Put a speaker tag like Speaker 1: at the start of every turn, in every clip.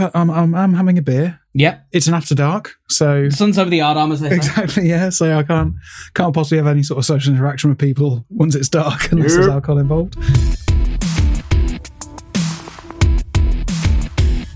Speaker 1: I've, I'm, I'm I'm having a beer.
Speaker 2: Yep.
Speaker 1: It's an after dark, so the
Speaker 2: Sun's over the yard arm, as they say.
Speaker 1: exactly yeah. So I can't can't possibly have any sort of social interaction with people once it's dark unless there's alcohol involved.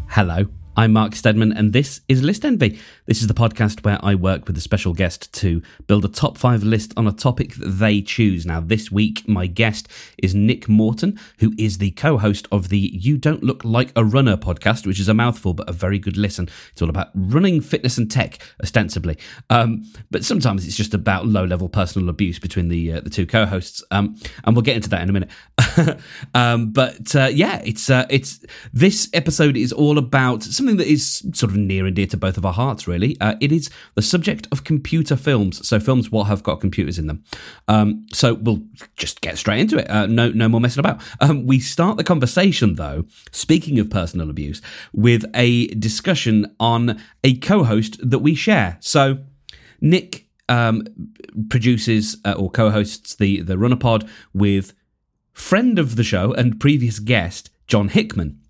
Speaker 2: Hello, I'm Mark Stedman, and this is List Envy. This is the podcast where I work with a special guest to build a top five list on a topic that they choose. Now, this week, my guest is Nick Moreton, who is the co host of the You Don't Look Like a Runner podcast, which is a mouthful, but a very good listen. It's all about running, fitness, and tech, ostensibly. Um, but sometimes it's just about low level personal abuse between the, uh, the two co hosts. Um, and we'll get into that in a minute. um, but uh, yeah, it's, uh, it's this episode is all about something that is sort of near and dear to both of our hearts, really. Uh, it is the subject of computer films. So, films what have got computers in them. Um, so, we'll just get straight into it. Uh, no, no more messing about. Um, we start the conversation, though, speaking of personal abuse, with a discussion on a co host that we share. So, Nick um, produces uh, or co-hosts the the Runner Pod with friend of the show and previous guest Jon Hickman.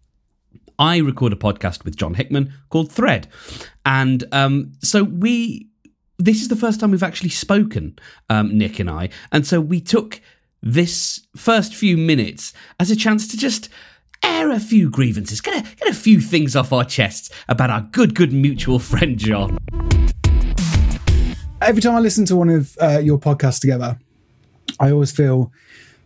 Speaker 2: I record a podcast with Jon Hickman called Thread, and um, so we. This is the first time we've actually spoken, um, Nick and I, and so we took this first few minutes as a chance to just air a few grievances, get a, get a few things off our chests about our good, good mutual friend Jon.
Speaker 1: Every time I listen to one of uh, your podcasts together, I always feel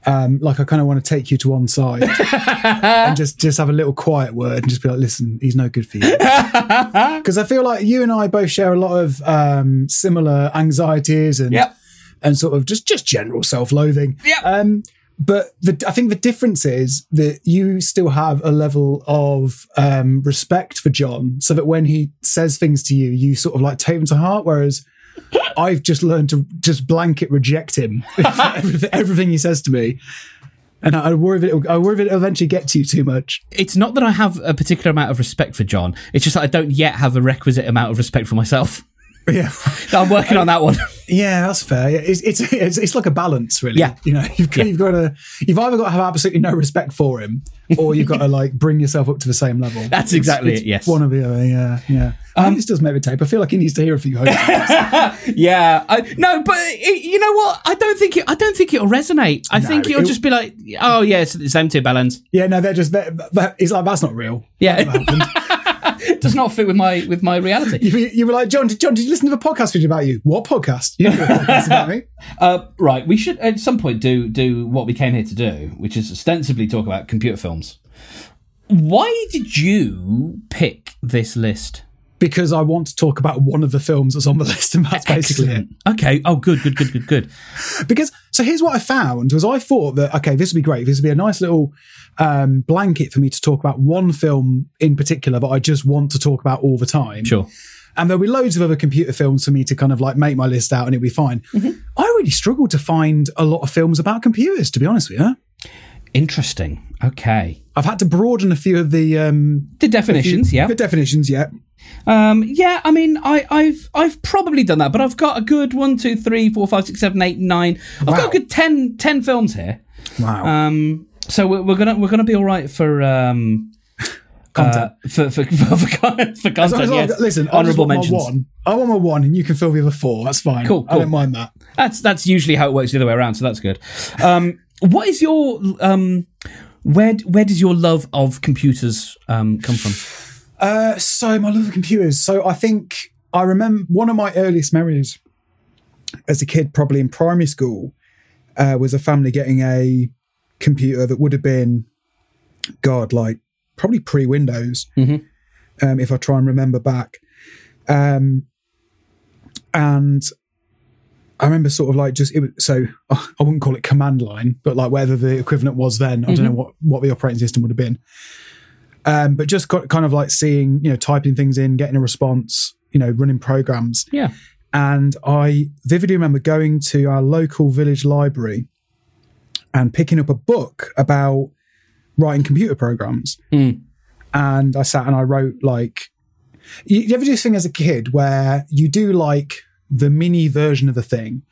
Speaker 1: um, like I kind of want to take you to one side and just just have a little quiet word and just be like, "Listen, he's no good for you." Because I feel like you and I both share a lot of um, similar anxieties and
Speaker 2: Yep.
Speaker 1: and sort of just just general self-loathing.
Speaker 2: Yep.
Speaker 1: Um, but the, I think the difference is that you still have a level of um, respect for Jon, so that when he says things to you, you sort of like take them to heart. Whereas I've just learned to just blanket reject him, everything, everything he says to me, and I, I worry that it'll, I worry that it'll eventually get to you too much.
Speaker 2: it's not that I have a particular amount of respect for Jon. It's just that I don't yet have a requisite amount of respect for myself.
Speaker 1: Yeah,
Speaker 2: I'm working on that one.
Speaker 1: Yeah, that's fair. It's, it's it's it's like a balance, really.
Speaker 2: Yeah.
Speaker 1: you know, you've got,
Speaker 2: Yeah.
Speaker 1: you've got to you've either got to have absolutely no respect for him, or you've got to like bring yourself up to the same level.
Speaker 2: That's
Speaker 1: It's-
Speaker 2: exactly
Speaker 1: it's
Speaker 2: it, yes.
Speaker 1: one of the other. Yeah, yeah. I think um, this does make the tape. I feel like he needs to hear a few. hosts.
Speaker 2: yeah, I, no, but it, you know what? I don't think it. I don't think it'll resonate. I
Speaker 1: No,
Speaker 2: think it'll
Speaker 1: it-
Speaker 2: just be like, oh yeah, it's the same two bellends.
Speaker 1: yeah, no, they're just. They're, that, it's like that's not real.
Speaker 2: Yeah,
Speaker 1: That happened.
Speaker 2: it does not fit with my with my reality.
Speaker 1: you, you were like, Jon. Did, Jon, did you listen to the podcast video about you? What podcast? You didn't do a podcast about me.
Speaker 2: Uh, right, we should at some point do do what we came here to do, which is ostensibly talk about computer films. Why did you pick this list?
Speaker 1: Because I want to talk about one of the films that's on the list, and that's basically it.
Speaker 2: Okay. Oh, good, good, good, good, good.
Speaker 1: because so here's what I found was I thought that okay this would be great this would be a nice little um, blanket for me to talk about one film in particular that I just want to talk about all the time
Speaker 2: Sure.
Speaker 1: and there'll be loads of other computer films for me to kind of like make my list out and it'll be fine
Speaker 2: Mm-hmm.
Speaker 1: I really struggled to find a lot of films about computers to be honest with you
Speaker 2: Interesting. Okay.
Speaker 1: I've had to broaden a few of the um,
Speaker 2: The definitions, yeah.
Speaker 1: the definitions yeah
Speaker 2: Um, yeah, I mean, I, I've I've probably done that, but I've got a good one, two, three, four, five, six, seven, eight, nine. I've got a good 10, 10 films here.
Speaker 1: wow
Speaker 2: Um, so we're, we're gonna we're gonna be all right for um
Speaker 1: content
Speaker 2: uh, for for for, for, con- for
Speaker 1: As
Speaker 2: content.
Speaker 1: as
Speaker 2: Yes.
Speaker 1: listen I just
Speaker 2: honorable
Speaker 1: want my
Speaker 2: mentions.
Speaker 1: one I want my one and you can fill the other four that's fine
Speaker 2: Cool,
Speaker 1: I
Speaker 2: cool.
Speaker 1: don't mind that
Speaker 2: That's that's usually how it works the other way around. So that's good. Um, what is your um where where does your love of computers um come from?
Speaker 1: Uh, so my love of computers. So I think I remember one of my earliest memories as a kid, probably in primary school, uh, was a family getting a computer that would have been, God, like probably pre Windows,
Speaker 2: Mhm.
Speaker 1: um, if I try and remember back. Um, and I remember sort of like just it was, so I wouldn't call it command line, but like whether the equivalent was then, I don't know what what the operating system would have been. Um, but just got, kind of like seeing, you know, typing things in, getting a response, you know, running programs.
Speaker 2: Yeah.
Speaker 1: And I vividly remember going to our local village library and picking up a book about writing computer programs.
Speaker 2: Mm.
Speaker 1: And I sat and I wrote like, you, you ever do this thing as a kid where you do like the mini version of the thing,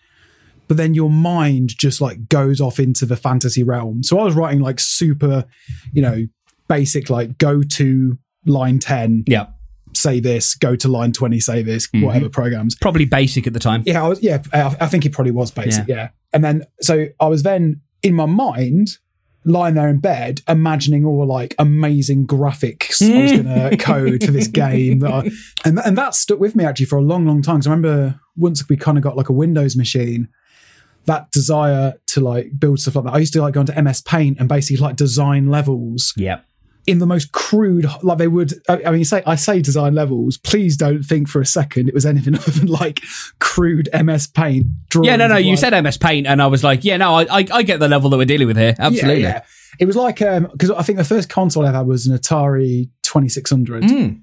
Speaker 1: but then your mind just like goes off into the fantasy realm. So I was writing like super, you know, basic like go to line 10,
Speaker 2: Yeah.
Speaker 1: say this, go to line 20, say this,
Speaker 2: Mm-hmm.
Speaker 1: whatever programs.
Speaker 2: Probably basic at the time.
Speaker 1: Yeah, I was, yeah, I, I think it probably was basic. Yeah. And then, so I was then in my mind, lying there in bed, imagining all like amazing graphics I was going to code for this game. I- and, and that stuck with me actually for a long, long time. Because I remember once we kind of got like a Windows machine, that desire to like build stuff like that. I used to like go into MS Paint and basically like design levels
Speaker 2: Yeah.
Speaker 1: In the most crude, like they would. I, mean, you say I say design levels. Please don't think for a second it was anything other than like crude MS Paint. Drawings
Speaker 2: Yeah, no, no. You
Speaker 1: like-
Speaker 2: said MS Paint, and I was like, yeah, no, I, I, I get the level that we're dealing with here. Absolutely.
Speaker 1: Yeah, yeah. It was like because I think the first console I had was an Atari Twenty Six Hundred,
Speaker 2: Mm.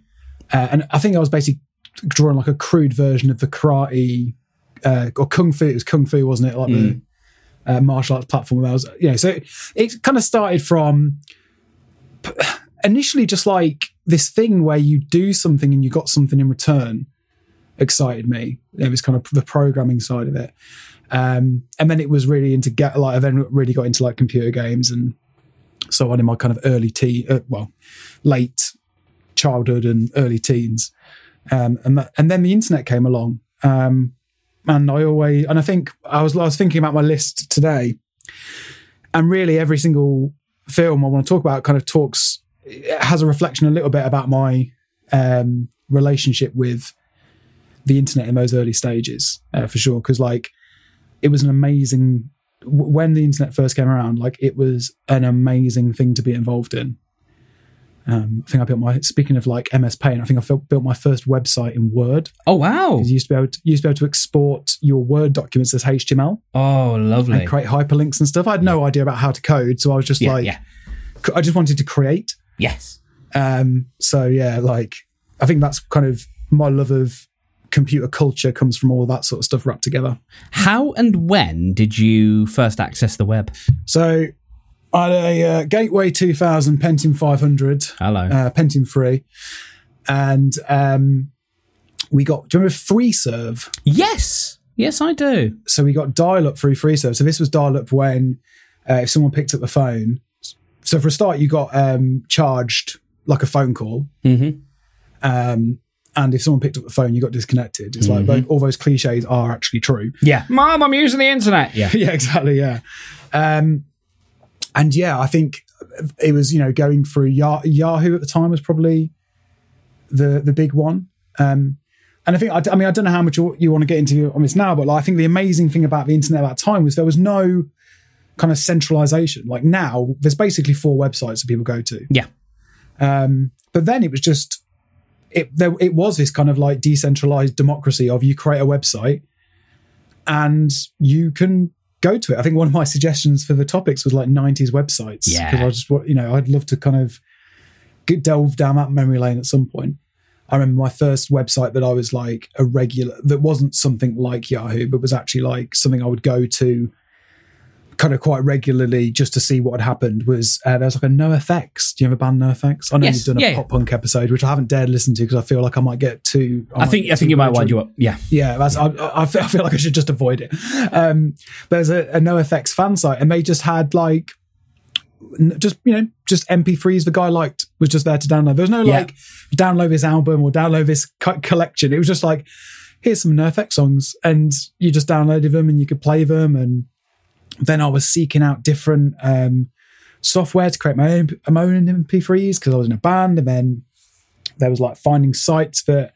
Speaker 1: uh, and I think I was basically drawing like a crude version of the karate uh, or kung fu. It was kung fu, wasn't it? Like the uh, martial arts platform. That was, you know, so it, it kind of started from initially just like this thing where you do something and you got something in return. Excited me. It was kind of the programming side of it. Um, and then it was really into get like I then really got into like computer games and so on in my kind of early teen, uh, well, late childhood and early teens. Um, and that, and then the internet came along. Um, and I always and I think I was I was thinking about my list today, and really every single film I want to talk about kind of talks it has a reflection a little bit about my um, relationship with the internet in those early stages uh, for sure. Because like it was an amazing when the internet first came around like it was an amazing thing to be involved in um, I think I built my speaking of like MS Paint I think I felt, built my first website in Word
Speaker 2: Oh, wow.
Speaker 1: you used to be able to, used to be able to export your Word documents as HTML
Speaker 2: Oh, lovely.
Speaker 1: and create hyperlinks and stuff. I had no idea about how to code, so I was just
Speaker 2: Yeah,
Speaker 1: like,
Speaker 2: yeah.
Speaker 1: I just wanted to create.
Speaker 2: Yes.
Speaker 1: Um, so yeah, like I think that's kind of my love of computer culture comes from all that sort of stuff wrapped together.
Speaker 2: How and when did you first access the web?
Speaker 1: So I had a uh, Gateway 2000 Pentium 500,
Speaker 2: Hello.
Speaker 1: uh, Pentium 3, and um, we got. Do you remember FreeServe?
Speaker 2: yes. Yes, I do.
Speaker 1: so we got dial up through FreeServe. So this was dial up when uh, if someone picked up the phone. So for a start, you got um, charged like a phone call,
Speaker 2: Mm-hmm.
Speaker 1: um, and if someone picked up the phone, you got disconnected. It's like all those cliches are actually true.
Speaker 2: Yeah. Mom, I'm using the internet. Yeah.
Speaker 1: yeah, exactly. Yeah, um, and yeah, I think it was you know going through Yahoo at the time was probably the the big one. Um, and I think I, I mean I don't know how much you, you want to get into on this now, but like, I think the amazing thing about the internet at that time was there was no kind of centralization. Like now, there's basically four websites that people go to.
Speaker 2: Yeah.
Speaker 1: Um, but then it was just it there it was this kind of like decentralized democracy of you create a website and you can go to it. I think one of my suggestions for the topics was like 90s websites.
Speaker 2: Yeah.
Speaker 1: Because I just you know, I'd love to kind of get delve down that memory lane at some point. I remember my first website that I was like a regular that wasn't something like Yahoo, but was actually like something I would go to kind of quite regularly just to see what had happened was uh, there was like a NoFX. Do you have a band NoFX? I know
Speaker 2: Yes.
Speaker 1: you've done a
Speaker 2: Yeah, yeah.
Speaker 1: pop punk episode, which I haven't dared listen to because I feel like I might get too.
Speaker 2: I think I think you might wind you up. Yeah.
Speaker 1: Yeah, that's, I, I, feel, I feel like I should just avoid it. Um, there's a, a NoFX fan site, and they just had like just you know just MP3s. The guy liked was just there to download. There was no
Speaker 2: Yeah.
Speaker 1: like download this album or download this co- collection. It was just like here's some NoFX songs, and you just downloaded them and you could play them. And then I was seeking out different um, software to create my own my own MP3s because I was in a band, and then there was like finding sites that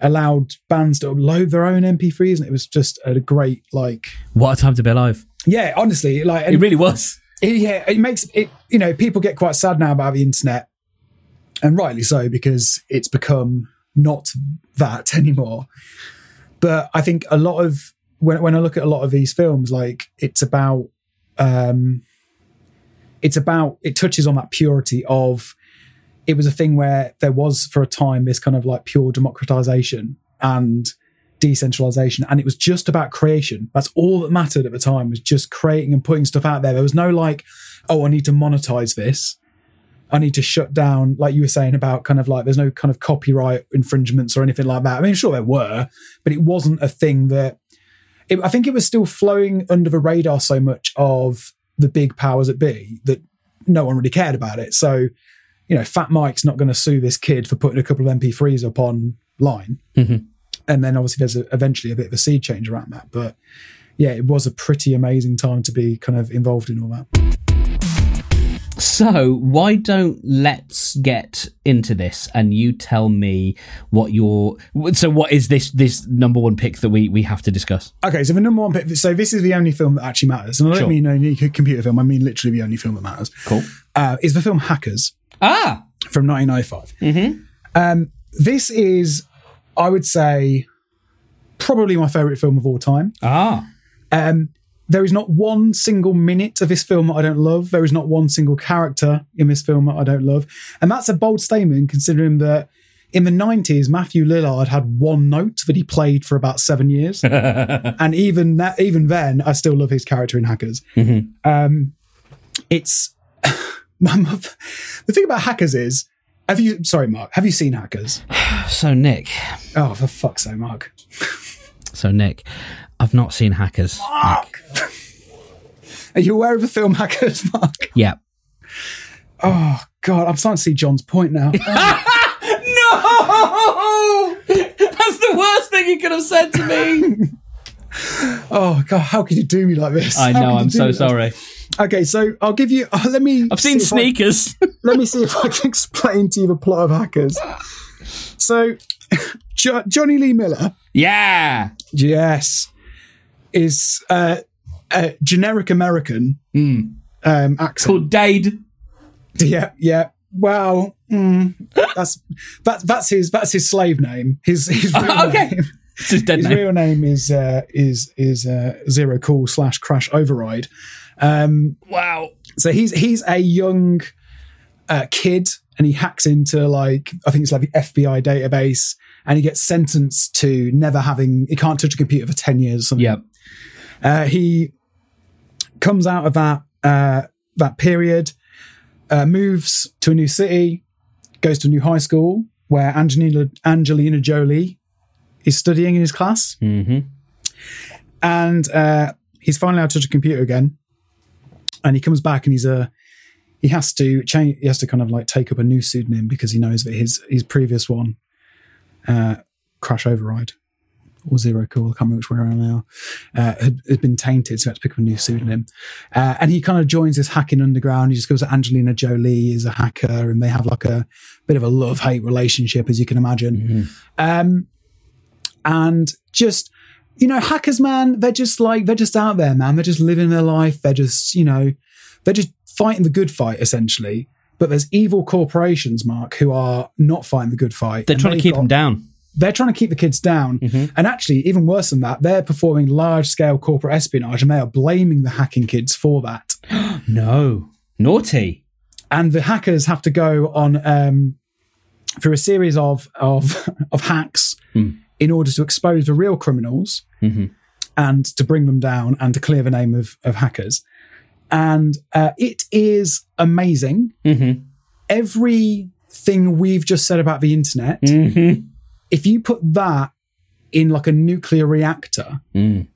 Speaker 1: allowed bands to upload their own MP3s, and it was just a great like
Speaker 2: What a time to be alive.
Speaker 1: yeah, honestly, like
Speaker 2: It really was.
Speaker 1: it, yeah, it makes it. You know, people get quite sad now about the internet, and rightly so because it's become not that anymore. But I think a lot of when when I look at a lot of these films, like it's about, um, it's about it touches on that purity of. It was a thing where there was for a time this kind of like pure democratization and decentralization and it was just about creation. That's all that mattered at the time was just creating and putting stuff out there. There was no like oh i need to monetize this. I need to shut down like you were saying about kind of like there's no kind of copyright infringements or anything like that. I mean sure there were but it wasn't a thing that it, i think it was still flowing under the radar so much of the big powers that be that no one really cared about it so you know, Fat Mike's not going to sue this kid for putting a couple of MP3s up online.
Speaker 3: Mhm.
Speaker 1: And then obviously there's a, eventually a bit of a sea change around that. But yeah, it was a pretty amazing time to be kind of involved in all that.
Speaker 2: So why don't let's get into this and you tell me what your so what is this this number one pick that we we have to discuss?
Speaker 1: Okay, so the number one pick. So this is the only film that actually matters, and I don't
Speaker 2: Sure.
Speaker 1: mean only computer film. I mean literally the only film that matters.
Speaker 2: Cool.
Speaker 1: Uh, is the film Hackers
Speaker 2: Ah.
Speaker 1: from 1995. Um, this is, I would say, probably my favorite film of all time.
Speaker 2: Ah.
Speaker 1: Um, there is not one single minute of this film that I don't love. There is not one single character in this film that I don't love. And that's a bold statement considering that in the 90s, Matthew Lillard had one note that he played for about seven years. and even that, even then, I still love his character in Hackers. Um, it's my mother, the thing about Hackers is, have you, sorry, Mark, have you seen Hackers?
Speaker 2: So Nick.
Speaker 1: Oh, for fuck's sake, Mark.
Speaker 2: So Nick, I've not seen Hackers.
Speaker 1: Are you aware of the film Hackers, Mark?
Speaker 2: Yeah.
Speaker 1: Oh, God, I'm starting to see Jon's point now.
Speaker 2: No! That's the worst thing you could have said to me.
Speaker 1: Oh God, how could you do me like this?
Speaker 2: I
Speaker 1: How
Speaker 2: know, I'm so sorry.
Speaker 1: Okay, so I'll give you. Uh, let me.
Speaker 2: I've seen
Speaker 1: see if I-
Speaker 2: sneakers.
Speaker 1: let me see if I can explain to you the plot of Hackers. So, jo- Jonny Lee Miller,
Speaker 2: yeah.
Speaker 1: yes, is uh, a generic American um, accent.
Speaker 2: Called Dade.
Speaker 1: Yeah, yeah. Well, mm, that's that, that's his that's his slave name. His his real
Speaker 2: Okay.
Speaker 1: name.
Speaker 2: His
Speaker 1: His real name is uh, is is uh, Zero Cool slash Crash Override. Um,
Speaker 2: Wow.
Speaker 1: so he's he's a young uh, kid, and he hacks into like I think it's like the FBI database, and he gets sentenced to never having he can't touch a computer for ten years. Or something.
Speaker 2: Yep.
Speaker 1: Uh, he comes out of that uh, that period, uh, moves to a new city, goes to a new high school where Angelina Angelina Jolie is studying in his class,
Speaker 2: Mm-hmm.
Speaker 1: and uh, he's finally able to touch a computer again. And he comes back and he's a he has to change. He has to kind of like take up a new pseudonym because he knows that his his previous one, uh, Crash Override or Zero Cool, I can't remember which way around now, uh, had, had been tainted, so he had to pick up a new pseudonym. Uh, and he kind of joins this hacking underground. He just goes to Angelina Jolie is a hacker, and they have like a bit of a love hate relationship, as you can imagine. Um, and just you know, hackers, man, they're just like they're just out there, man. They're just living their life. They're just you know, they're just fighting the good fight essentially. But there's evil corporations, Mark, who are not fighting the good fight.
Speaker 2: They're trying to keep
Speaker 1: got-
Speaker 2: him down.
Speaker 1: They're trying to keep the kids down. And actually, even worse than that, they're performing large scale corporate espionage and they are blaming the hacking kids for that.
Speaker 2: No. Naughty.
Speaker 1: And the hackers have to go on um, through a series of, of, of hacks in order to expose the real criminals and to bring them down and to clear the name of, of hackers. And uh, it is amazing.
Speaker 2: Mm-hmm.
Speaker 1: Everything we've just said about the internet,
Speaker 2: Mm-hmm.
Speaker 1: If you put that in like a nuclear reactor
Speaker 2: Mm.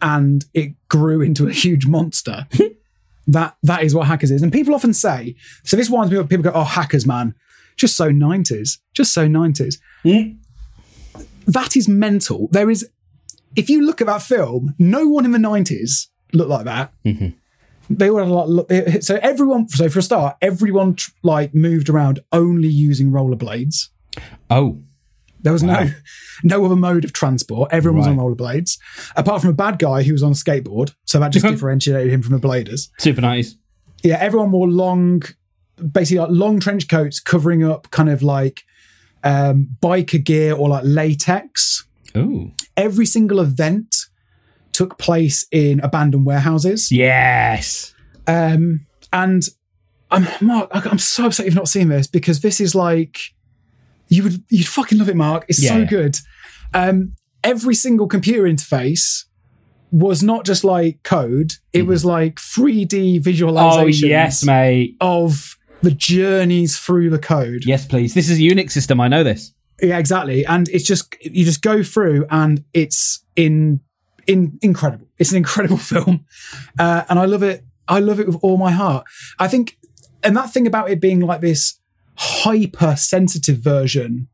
Speaker 1: and it grew into a huge monster, that that is what hackers is. And people often say, so this winds me up. People go, "Oh, hackers, man, just so nineties, just so nineties. That is mental. There is, if you look at that film, no one in the nineties looked like that. They all had a lot. So everyone. So for a start, everyone tr- like moved around only using rollerblades.
Speaker 2: Oh.
Speaker 1: There was no no other mode of transport. Everyone was on rollerblades, apart from a bad guy who was on a skateboard. So that just differentiated him from the bladers.
Speaker 2: Super nice.
Speaker 1: Yeah, everyone wore long, basically like long trench coats covering up kind of like um, biker gear or like latex.
Speaker 2: Oh.
Speaker 1: Every single event took place in abandoned warehouses.
Speaker 2: Yes.
Speaker 1: Um, and I'm Mark, I'm so upset you've not seen this because this is like you would you'd fucking love it, Mark. It's so
Speaker 2: Yeah.
Speaker 1: good. Um, every single computer interface was not just like code; it was like 3D visualization.
Speaker 2: Oh, yes, mate.
Speaker 1: of the journeys through the code.
Speaker 2: Yes, please. This is a Unix system. I know this.
Speaker 1: Yeah, exactly. And it's just you just go through, and it's in in incredible. It's an incredible film, uh, and I love it. I love it with all my heart. I think, and that thing about it being like this hypersensitive version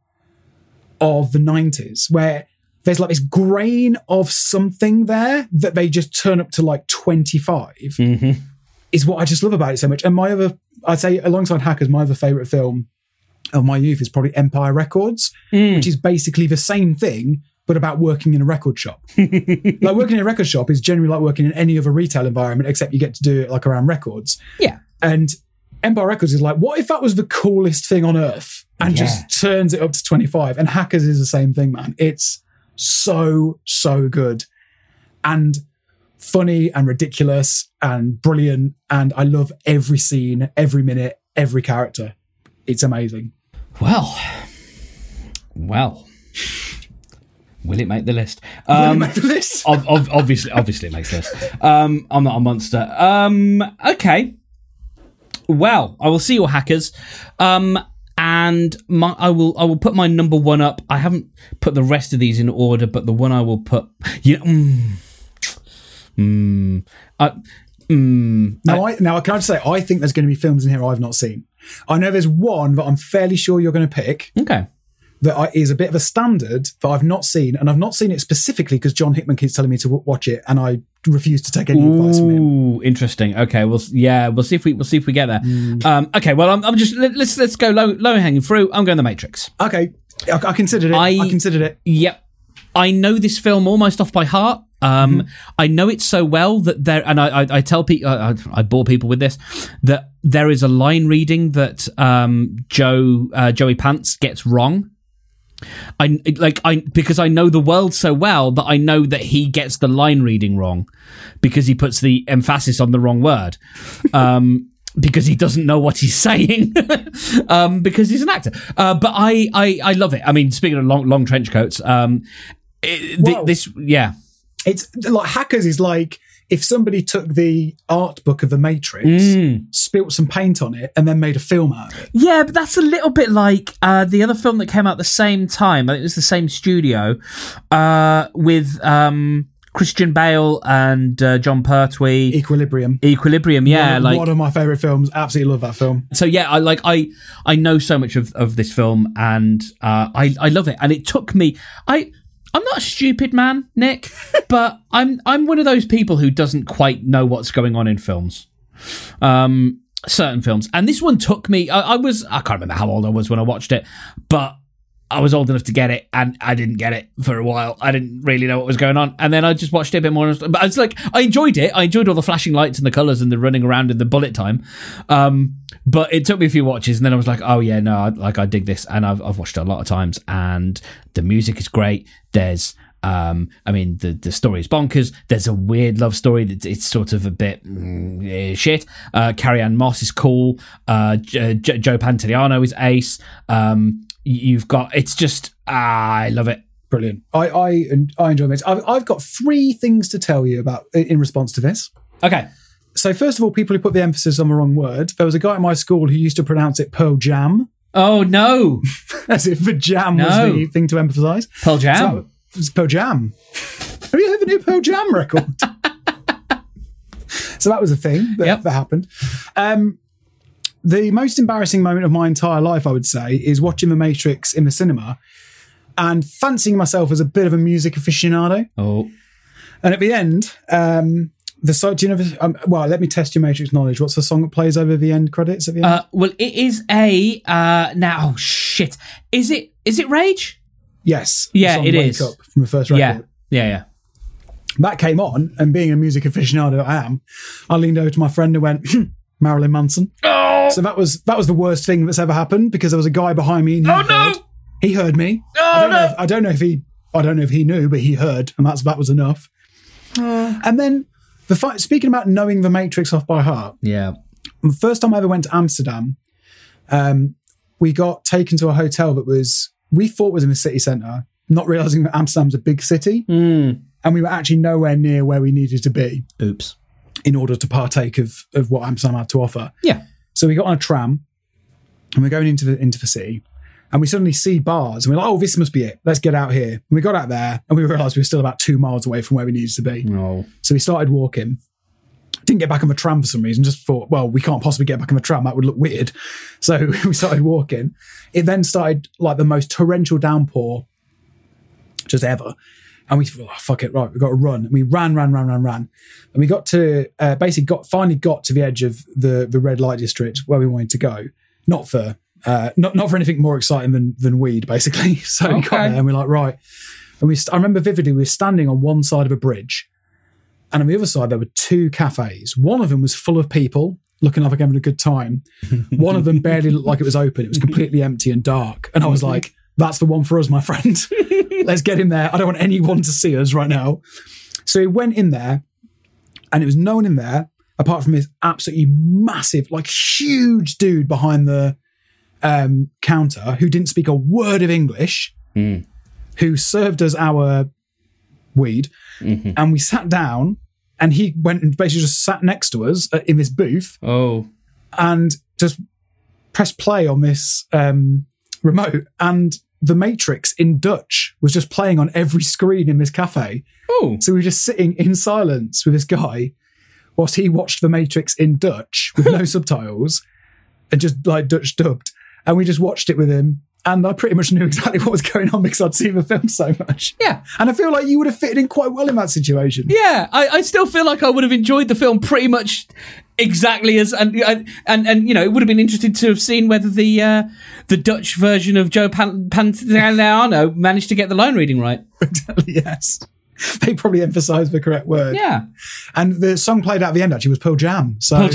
Speaker 1: of the 90s where there's like this grain of something there that they just turn up to like 25
Speaker 2: Mm-hmm.
Speaker 1: is what I just love about it so much. And my other, I'd say alongside Hackers, my other favorite film of my youth is probably Empire Records, which is basically the same thing, but about working in a record shop. like working in a record shop is generally like working in any other retail environment, except you get to do it like around records.
Speaker 2: Yeah.
Speaker 1: And Empire Records is like, what if that was the coolest thing on earth? And
Speaker 2: Yeah.
Speaker 1: just turns it up to 25. And Hackers is the same thing, man. It's so, so good. And funny and ridiculous and brilliant. And I love every scene, every minute, every character. It's amazing.
Speaker 2: Well, well, will it make the list?
Speaker 1: Will it
Speaker 2: Um,
Speaker 1: make the list?
Speaker 2: ob- ob- obviously, obviously, it makes this. Um, I'm not a monster. Um, okay. Well, I will see your hackers. Um, and my, I will, I will put my number one up. I haven't put the rest of these in order, but the one I will put, you know, mm, mm, I, mm,
Speaker 1: Now, I, now, can I just say, I think there's going to be films in here I've not seen. I know there's one that I'm fairly sure you're going to pick
Speaker 2: okay.
Speaker 1: that I, is a bit of a standard that I've not seen, and I've not seen it specifically because Jon Hickman keeps telling me to w- watch it, and I refuse to take any advice from him.
Speaker 2: Ooh, interesting. Okay, well, yeah, we'll see if we we'll see if we get there.
Speaker 1: Mm.
Speaker 2: Um, okay, well, I'm, I'm just let, let's let's go low low hanging fruit. I'm going the Matrix.
Speaker 1: Okay, I, I considered it. I,
Speaker 2: I-
Speaker 1: considered it.
Speaker 2: Yep, I know this film almost off by heart. Um, I know it so well that there, and I, I, I tell people, I, I bore people with this, that there is a line reading that um, Joe uh, Joey Pants gets wrong. I like I because I know the world so well that I know that he gets the line reading wrong because he puts the emphasis on the wrong word. Um, because he doesn't know what he's saying, um, because he's an actor. Uh, but I, I, I love it. I mean, speaking of long, long trench coats, um, it,
Speaker 1: Whoa.
Speaker 2: this, yeah,
Speaker 1: It's like Hackers is like if somebody took the art book of The Matrix,
Speaker 2: Mm.
Speaker 1: spilt some paint on it, and then made a film out of it.
Speaker 2: yeah. But that's a little bit like uh, the other film that came out the same time. I think it was the same studio uh, with um, Christian Bale and uh, John Pertwee.
Speaker 1: Equilibrium.
Speaker 2: Equilibrium, yeah,
Speaker 1: one,
Speaker 2: like
Speaker 1: one of my favorite films. Absolutely love that film.
Speaker 2: so yeah i like i i know so much of, of this film and uh i i love it and it took me i i'm not a stupid man nick but i'm i'm one of those people who doesn't quite know what's going on in films. Um certain films. And this one took me I, I was i can't remember how old i was when i watched it but I was old enough to get it, and I didn't get it for a while. I didn't really know what was going on, and then I just watched it a bit more. But I was like, I enjoyed it. I enjoyed all the flashing lights and the colors and the running around and the bullet time. Um, but it took me a few watches, and then I was like, oh yeah, no, I, like I dig this, and I've I've watched it a lot of times, and the music is great. There's um, I mean, the the story is bonkers. There's a weird love story that it's sort of a bit mm, eh, shit. Uh, Carrie Ann Moss is cool. Uh, J- J- Joe Pantoliano is ace. Um, you've got it's just ah, I love it.
Speaker 1: Brilliant. I I I enjoy this. I've, I've got three things to tell you about in response to this.
Speaker 2: Okay,
Speaker 1: So first of all, people who put the emphasis on the wrong word. There was a guy at my school who used to pronounce it Pearl Jam,
Speaker 2: Oh no,
Speaker 1: as if the jam
Speaker 2: No.
Speaker 1: was the thing to emphasise.
Speaker 2: Pearl Jam.
Speaker 1: So, it's Pearl Jam. Have you heard the new Pearl Jam record? so that was a thing that,
Speaker 2: Yep.
Speaker 1: that happened. Um, the most embarrassing moment of my entire life, I would say, is watching The Matrix in the cinema and fancying myself as a bit of a music aficionado.
Speaker 2: oh,
Speaker 1: And at the end, um, the song, do you know? Um, well, let me test your Matrix knowledge. What's the song that plays over the end credits at the end?
Speaker 2: uh, well, it is a uh now. Oh shit, is it is it Rage?
Speaker 1: yes.
Speaker 2: yeah, it
Speaker 1: Wake
Speaker 2: is.
Speaker 1: Up from the first record.
Speaker 2: Yeah, yeah, yeah.
Speaker 1: that came on, and being a music aficionado that I am, I leaned over to my friend and went, "Hmm, Marilyn Manson.
Speaker 2: Oh,
Speaker 1: So that was that was the worst thing that's ever happened because there was a guy behind me. And he
Speaker 2: oh
Speaker 1: heard,
Speaker 2: no,
Speaker 1: He heard me. I
Speaker 2: oh
Speaker 1: don't know.
Speaker 2: no.
Speaker 1: If, I don't know if he. I don't know if he knew, but he heard, and that's that was enough. And then the fi- speaking about knowing the Matrix off by heart.
Speaker 2: Yeah.
Speaker 1: The first time I ever went to Amsterdam, um, we got taken to a hotel that was we thought was in the city centre, not realizing that Amsterdam's a big city,
Speaker 2: Mm.
Speaker 1: and we were actually nowhere near where we needed to be
Speaker 2: Oops.
Speaker 1: In order to partake of of what Amsterdam had to offer.
Speaker 2: Yeah.
Speaker 1: So we got on a tram, and we're going into the into the city, and we suddenly see bars, and we're like, "Oh, this must be it. Let's get out here." And we got out there, and we realised we were still about two miles away from where we needed to be.
Speaker 2: No.
Speaker 1: So we started walking. Didn't get back on the tram for some reason. Just thought, well, we can't possibly get back on the tram. That would look weird. So we started walking. It then started like the most torrential downpour just ever. And we thought, oh, fuck it, right, we've got to run. And we ran, ran, ran, ran, ran. And we got to uh, basically got finally got to the edge of the the red light district where we wanted to go. Not for uh, not not for anything more exciting than than weed, basically. So we got there and we're like, right. And we st- I remember vividly we were standing on one side of a bridge, and on the other side there were two cafes. One of them was full of people looking like they're having a good time. One of them barely looked like it was open. It was completely empty and dark. And I was like, that's the one for us, my friend. Let's get in there. I don't want anyone to see us right now. So he went in there, and it was no one in there apart from this absolutely massive, like huge dude behind the um, counter who didn't speak a word of English,
Speaker 3: Mm.
Speaker 1: who served us our weed.
Speaker 3: Mhm.
Speaker 1: And we sat down, and he went and basically just sat next to us uh, in this booth
Speaker 2: Oh.
Speaker 1: and just pressed play on this um, remote. And The Matrix in Dutch was just playing on every screen in this cafe.
Speaker 2: Oh.
Speaker 1: So we were just sitting in silence with this guy whilst he watched The Matrix in Dutch with no subtitles and just like Dutch dubbed. And we just watched it with him. And I pretty much knew exactly what was going on because I'd seen the film so much.
Speaker 2: Yeah.
Speaker 1: And I feel like you would have fitted in quite well in that situation.
Speaker 2: Yeah, I, I still feel like I would have enjoyed the film pretty much exactly as and and and you know it would have been interesting to have seen whether the uh, the Dutch version of Joe Pan- Pantoliano managed to get the line reading right.
Speaker 1: yes. They probably emphasised the correct word.
Speaker 2: Yeah,
Speaker 1: And the song played at the end actually was Pearl Jam. So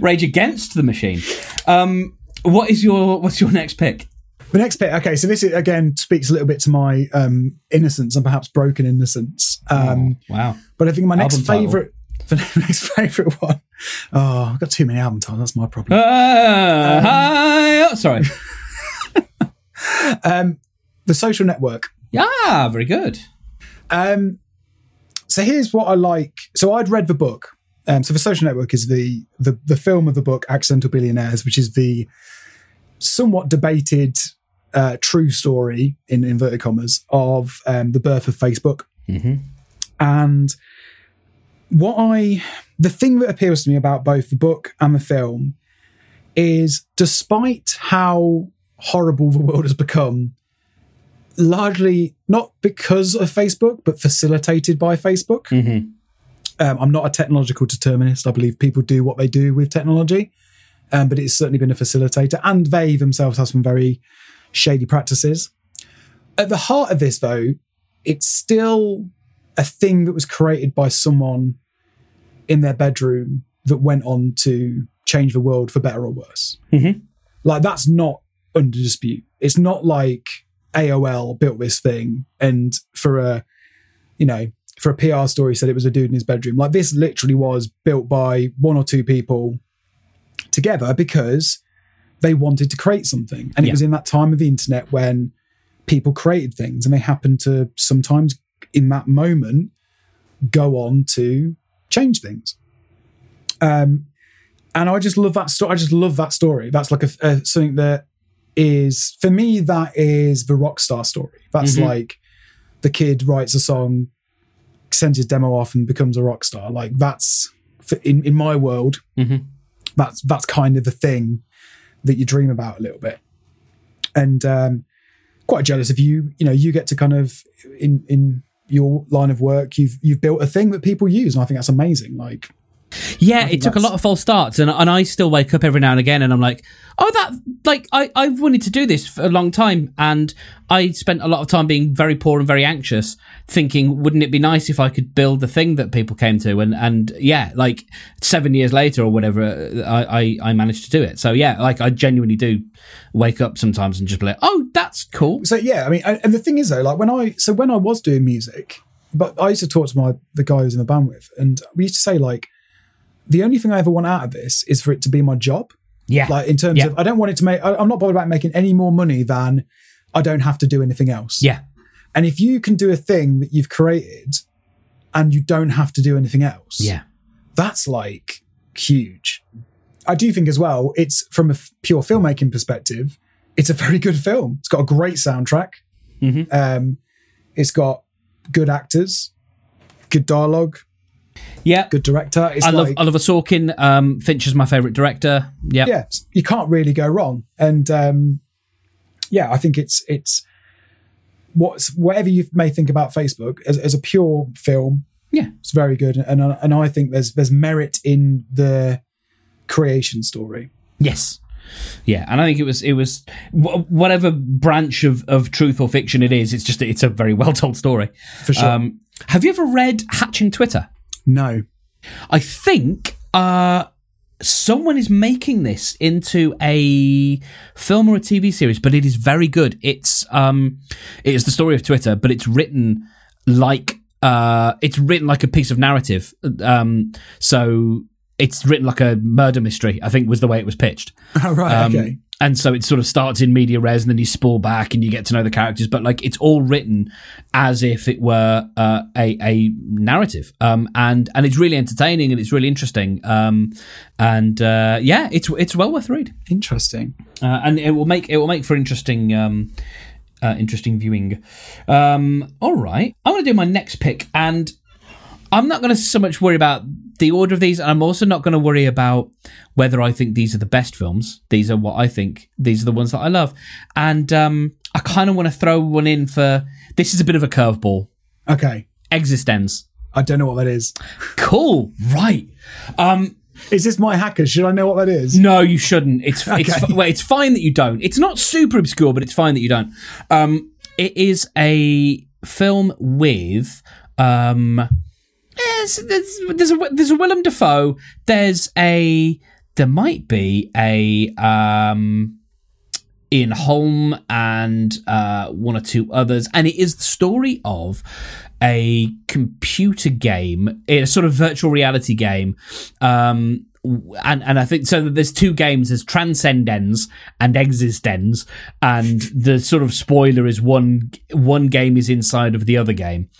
Speaker 2: Rage Against the Machine. Um, what is your what's your next pick?
Speaker 1: the next bit, okay, so this is, again speaks a little bit to my um, innocence and perhaps broken innocence. Um,
Speaker 2: Wow.
Speaker 1: But I think my next favourite, the next favourite one, oh, I've got too many album titles. That's my problem.
Speaker 2: Uh, hi- oh, sorry.
Speaker 1: Um, the Social Network.
Speaker 2: Yeah, very good.
Speaker 1: Um, so here's what I like. So I'd read the book. Um, so the Social Network is the, the the film of the book Accidental Billionaires, which is the somewhat debated uh, true story in inverted commas of um, the birth of Facebook.
Speaker 2: Mhm.
Speaker 1: And what I the thing that appeals to me about both the book and the film is despite how horrible the world has become largely not because of Facebook, but facilitated by Facebook.
Speaker 2: Mhm.
Speaker 1: Um, I'm not a technological determinist. I believe people do what they do with technology, um, but it's certainly been a facilitator, and they themselves have some very shady practices. At the heart of this, though, it's still a thing that was created by someone in their bedroom that went on to change the world for better or worse.
Speaker 2: Mhm.
Speaker 1: Like that's not under dispute. It's not like AOL built this thing and for a, you know, for a PR story said it was a dude in his bedroom. Like this literally was built by one or two people together because they wanted to create something. And
Speaker 2: Yeah.
Speaker 1: it was in that time of the internet when people created things and they happened to sometimes in that moment go on to change things. Um, and I just love that story. I just love that story. That's like a, a something that is for me. That is the rock star story. That's
Speaker 2: Mhm.
Speaker 1: like the kid writes a song, sends his demo off, and becomes a rock star. Like that's for, in in my world.
Speaker 2: Mhm.
Speaker 1: That's that's kind of the thing that you dream about a little bit. And um, quite jealous of you. You know, you get to kind of in in your line of work, you've you've built a thing that people use, and I think that's amazing. Like
Speaker 2: Yeah, it took a lot of false starts, and and I still wake up every now and again, and I'm like, oh, that like I I've wanted to do this for a long time, and I spent a lot of time being very poor and very anxious, thinking, wouldn't it be nice if I could build the thing that people came to, and and yeah, like seven years later or whatever, uh, I I, I managed to do it. So yeah, like I genuinely do wake up sometimes and just be like, oh, that's cool.
Speaker 1: so yeah, I mean, and and the thing is though, like when I so when I was doing music, but I used to talk to my the guy who was in the band with, and we used to say like, the only thing I ever want out of this is for it to be my job.
Speaker 2: Yeah,
Speaker 1: Like in terms
Speaker 2: Yeah.
Speaker 1: of, I don't want it to make. I, I'm not bothered about making any more money than I don't have to do anything else.
Speaker 2: yeah,
Speaker 1: And if you can do a thing that you've created, and you don't have to do anything else,
Speaker 2: yeah,
Speaker 1: that's like huge. I do think as well, it's from a f- pure filmmaking perspective, it's a very good film. It's got a great soundtrack.
Speaker 2: Mhm.
Speaker 1: Um, it's got good actors, good dialogue.
Speaker 2: Yeah.
Speaker 1: good director. It's
Speaker 2: I love
Speaker 1: like,
Speaker 2: Oliver Sorkin. Um, Fincher's my favorite director. Yeah.
Speaker 1: yeah, you can't really go wrong. And um, yeah, I think it's it's what's whatever you may think about Facebook as, as a pure film,
Speaker 2: Yeah.
Speaker 1: it's very good. And and I think there's there's merit in the creation story.
Speaker 2: Yes. Yeah, and I think it was it was whatever branch of, of truth or fiction it is. It's just it's a very well told story.
Speaker 1: For sure.
Speaker 2: Um, have you ever read Hatching Twitter?
Speaker 1: No,
Speaker 2: I think uh, someone is making this into a film or a TV series, but it is very good. It's um, it is the story of Twitter, but it's written like uh, it's written like a piece of narrative. Um, so it's written like a murder mystery. I think was the way it was pitched.
Speaker 1: oh, right,
Speaker 2: Um,
Speaker 1: okay,
Speaker 2: And so it sort of starts in media res, and then you spool back, and you get to know the characters. But like it's all written as if it were uh, a a narrative, um, and and it's really entertaining and it's really interesting. Um, and uh, yeah, it's it's well worth read,
Speaker 1: interesting.
Speaker 2: uh, and it will make it will make for interesting. Um, uh, interesting viewing. Um, all right, I want to do my next pick, and I'm not going to so much worry about the order of these, and I'm also not going to worry about whether I think these are the best films. These are what I think. These are the ones that I love, and um, I kind of want to throw one in for. This is a bit of a curveball.
Speaker 1: Okay,
Speaker 2: eXistenZ.
Speaker 1: I don't know what that is.
Speaker 2: Cool. Right. Um,
Speaker 1: Is this my hacker? Should I know what that is?
Speaker 2: No, you shouldn't. It's it's
Speaker 1: Okay.
Speaker 2: well, it's fine that you don't. It's not super obscure, but it's fine that you don't. Um, it is a film with um, there's there's a there's a Willem Dafoe. There's a there might be a um. Ian Holm and uh, one or two others, and it is the story of a computer game, a sort of virtual reality game, um, and and I think so. There's two games: there's tranCendenZ and eXistenZ, and the sort of spoiler is one one game is inside of the other game.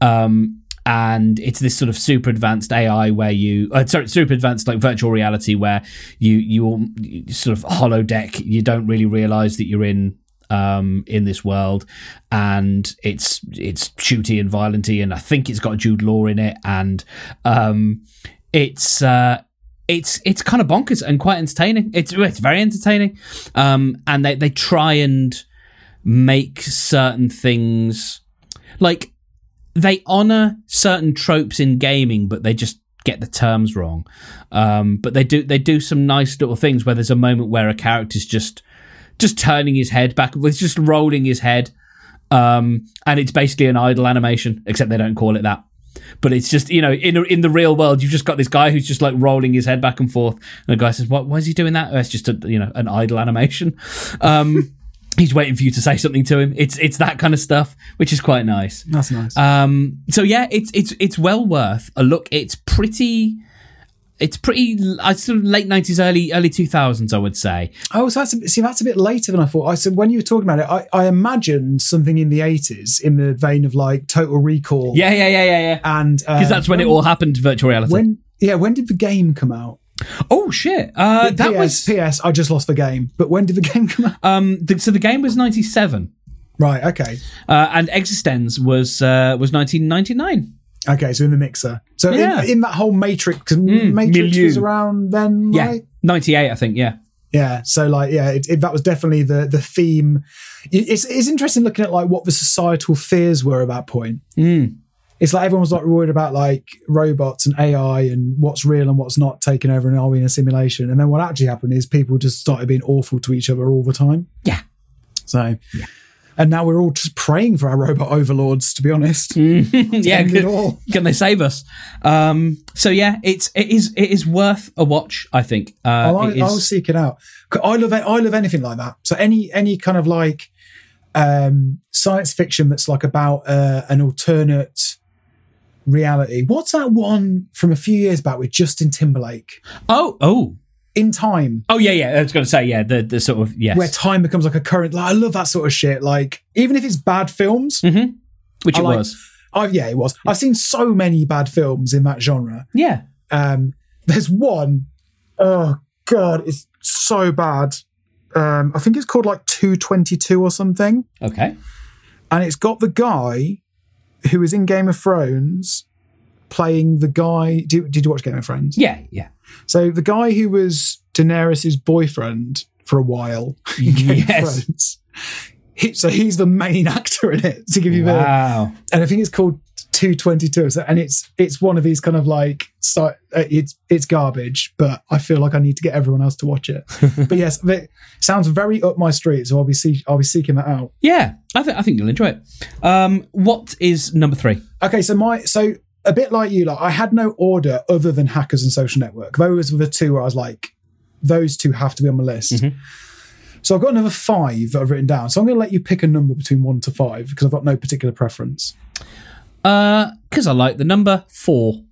Speaker 2: Um, and it's this sort of super advanced AI where you, uh, sorry, super advanced like virtual reality where you you you sort of holodeck You don't really realize that you're in um in this world and it's it's shooty and violenty and I think it's got Jude Law in it and um it's uh it's it's kind of bonkers and quite entertaining. It's it's very entertaining. Um and they they try and make certain things like they honor certain tropes in gaming, but they just get the terms wrong. Um, but they do they do some nice little things where there's a moment where a character's just just turning his head back, with just rolling his head, um, and it's basically an idle animation, except they don't call it that. But it's just you know in in the real world, you've just got this guy who's just like rolling his head back and forth, and the guy says, "What? Why is he doing that?" Oh, it's just a you know an idle animation. Um, he's waiting for you to say something to him. It's it's that kind of stuff, which is quite nice.
Speaker 1: That's nice.
Speaker 2: Um, so yeah, it's it's it's well worth a look. It's pretty, it's pretty uh, sort of late nineties, early early two thousands, I would say.
Speaker 1: oh, so that's a, see, that's a bit later than I thought. I said when you were talking about it, I, I imagined something in the eighties in the vein of like Total Recall.
Speaker 2: Yeah, yeah, yeah, yeah, yeah.
Speaker 1: and
Speaker 2: Because
Speaker 1: because
Speaker 2: that's when it all happened. Virtual reality.
Speaker 1: When yeah, when did the game come out?
Speaker 2: Oh shit, uh, that
Speaker 1: PS,
Speaker 2: was
Speaker 1: PS. I just lost the game, but when did the game come out?
Speaker 2: um. The, so the game was ninety seven,
Speaker 1: Right. Okay.
Speaker 2: uh, and eXistenZ was uh was nineteen ninety nine.
Speaker 1: Okay. So in the mixer. So
Speaker 2: Yeah.
Speaker 1: in, in that whole Matrix, 'cause Matrix
Speaker 2: milieu.
Speaker 1: was around then,
Speaker 2: Yeah,
Speaker 1: right?
Speaker 2: ninety eight, I think. Yeah.
Speaker 1: Yeah. So like, yeah, it, it, that was definitely the the theme. It's it's interesting looking at like what the societal fears were at that point.
Speaker 2: Mm.
Speaker 1: It's like everyone's like worried about like robots and AI and what's real and what's not taking over and are we in a simulation? And then what actually happened is people just started being awful to each other all the time.
Speaker 2: Yeah.
Speaker 1: So, and now we're all just praying for our robot overlords. To be honest,
Speaker 2: yeah, can, can they save us? Um, so yeah, it's it is it is worth a watch. I think. Uh,
Speaker 1: I'll,
Speaker 2: it is-
Speaker 1: I'll seek it out. I love I love anything like that. So any any kind of like um, science fiction that's like about uh, an alternate reality. What's that one from a few years back with Justin Timberlake?
Speaker 2: oh oh
Speaker 1: In time,
Speaker 2: oh yeah yeah. I was going to say yeah the the sort of yes,
Speaker 1: where time becomes like a current. Like I love that sort of shit. Like even if it's bad films,
Speaker 2: which
Speaker 1: I
Speaker 2: it
Speaker 1: like-
Speaker 2: was.
Speaker 1: I yeah, it was. I've seen so many bad films in that genre.
Speaker 2: Yeah.
Speaker 1: Um, there's one, oh god, it's so bad. Um, I think it's called like 222 or something.
Speaker 2: Okay.
Speaker 1: And it's got the guy who was in Game of Thrones playing the guy. Did, did you watch Game of Thrones?
Speaker 2: Yeah, yeah.
Speaker 1: So the guy who was Daenerys' boyfriend for a while in Game
Speaker 2: Yes.
Speaker 1: of Thrones. He, so he's the main actor in it. To give you
Speaker 2: Wow.
Speaker 1: and I think it's called 222. So, and it's it's one of these kind of like uh, it's it's garbage, but I feel like I need to get everyone else to watch it. but yes, it sounds very up my street, so I'll be see, I'll be seeking that out.
Speaker 2: Yeah, I, th- I think you'll enjoy it. Um, what is number three?
Speaker 1: Okay, so my so a bit like you, like I had no order other than Hackers and Social Network. Those were the two where I was like, those two have to be on my list. So I've got another five that I've written down. So I'm going to let you pick a number between one to five because I've got no particular preference.
Speaker 2: Because I like the number four.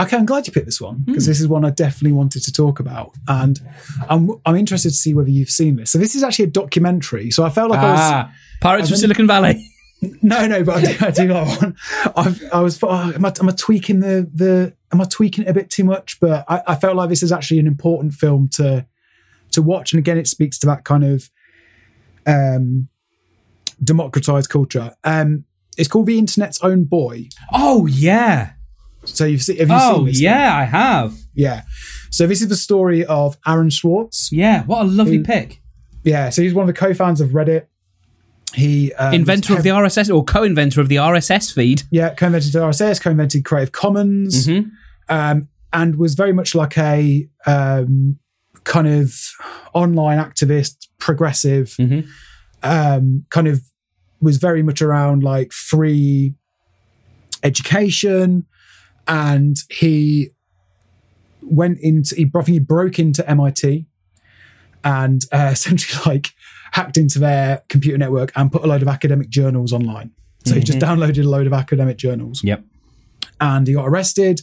Speaker 1: Okay, I'm glad you picked this one because this is one I definitely wanted to talk about, and I'm I'm interested to see whether you've seen this. So this is actually a documentary. So I felt like I was
Speaker 2: Ah, Pirates of Silicon Valley.
Speaker 1: No, no, but I do, I do like one. I've, I was, oh, am, I, am I tweaking the the? Am I tweaking it a bit too much? But I, I felt like this is actually an important film to to watch, and again, it speaks to that kind of um, democratized culture. Um, it's called The Internet's Own Boy.
Speaker 2: Oh yeah.
Speaker 1: So you've seen? Have you
Speaker 2: Oh
Speaker 1: seen this?
Speaker 2: yeah, I have.
Speaker 1: yeah. So this is the story of Aaron Swartz.
Speaker 2: Yeah, what a lovely
Speaker 1: Who-
Speaker 2: pick.
Speaker 1: Yeah, so he's one of the co-founders of Reddit. He um,
Speaker 2: Inventor of the RSS or co-inventor of the RSS feed.
Speaker 1: yeah, co-invented RSS, co-invented Creative Commons.
Speaker 2: Mhm.
Speaker 1: um, and was very much like a um, kind of online activist, progressive,
Speaker 2: Mhm.
Speaker 1: um, kind of was very much around like free education. And he went into, he, I think he broke into MIT and uh, essentially like hacked into their computer network and put a load of academic journals online. So he just downloaded a load of academic journals
Speaker 2: Yep.
Speaker 1: and he got arrested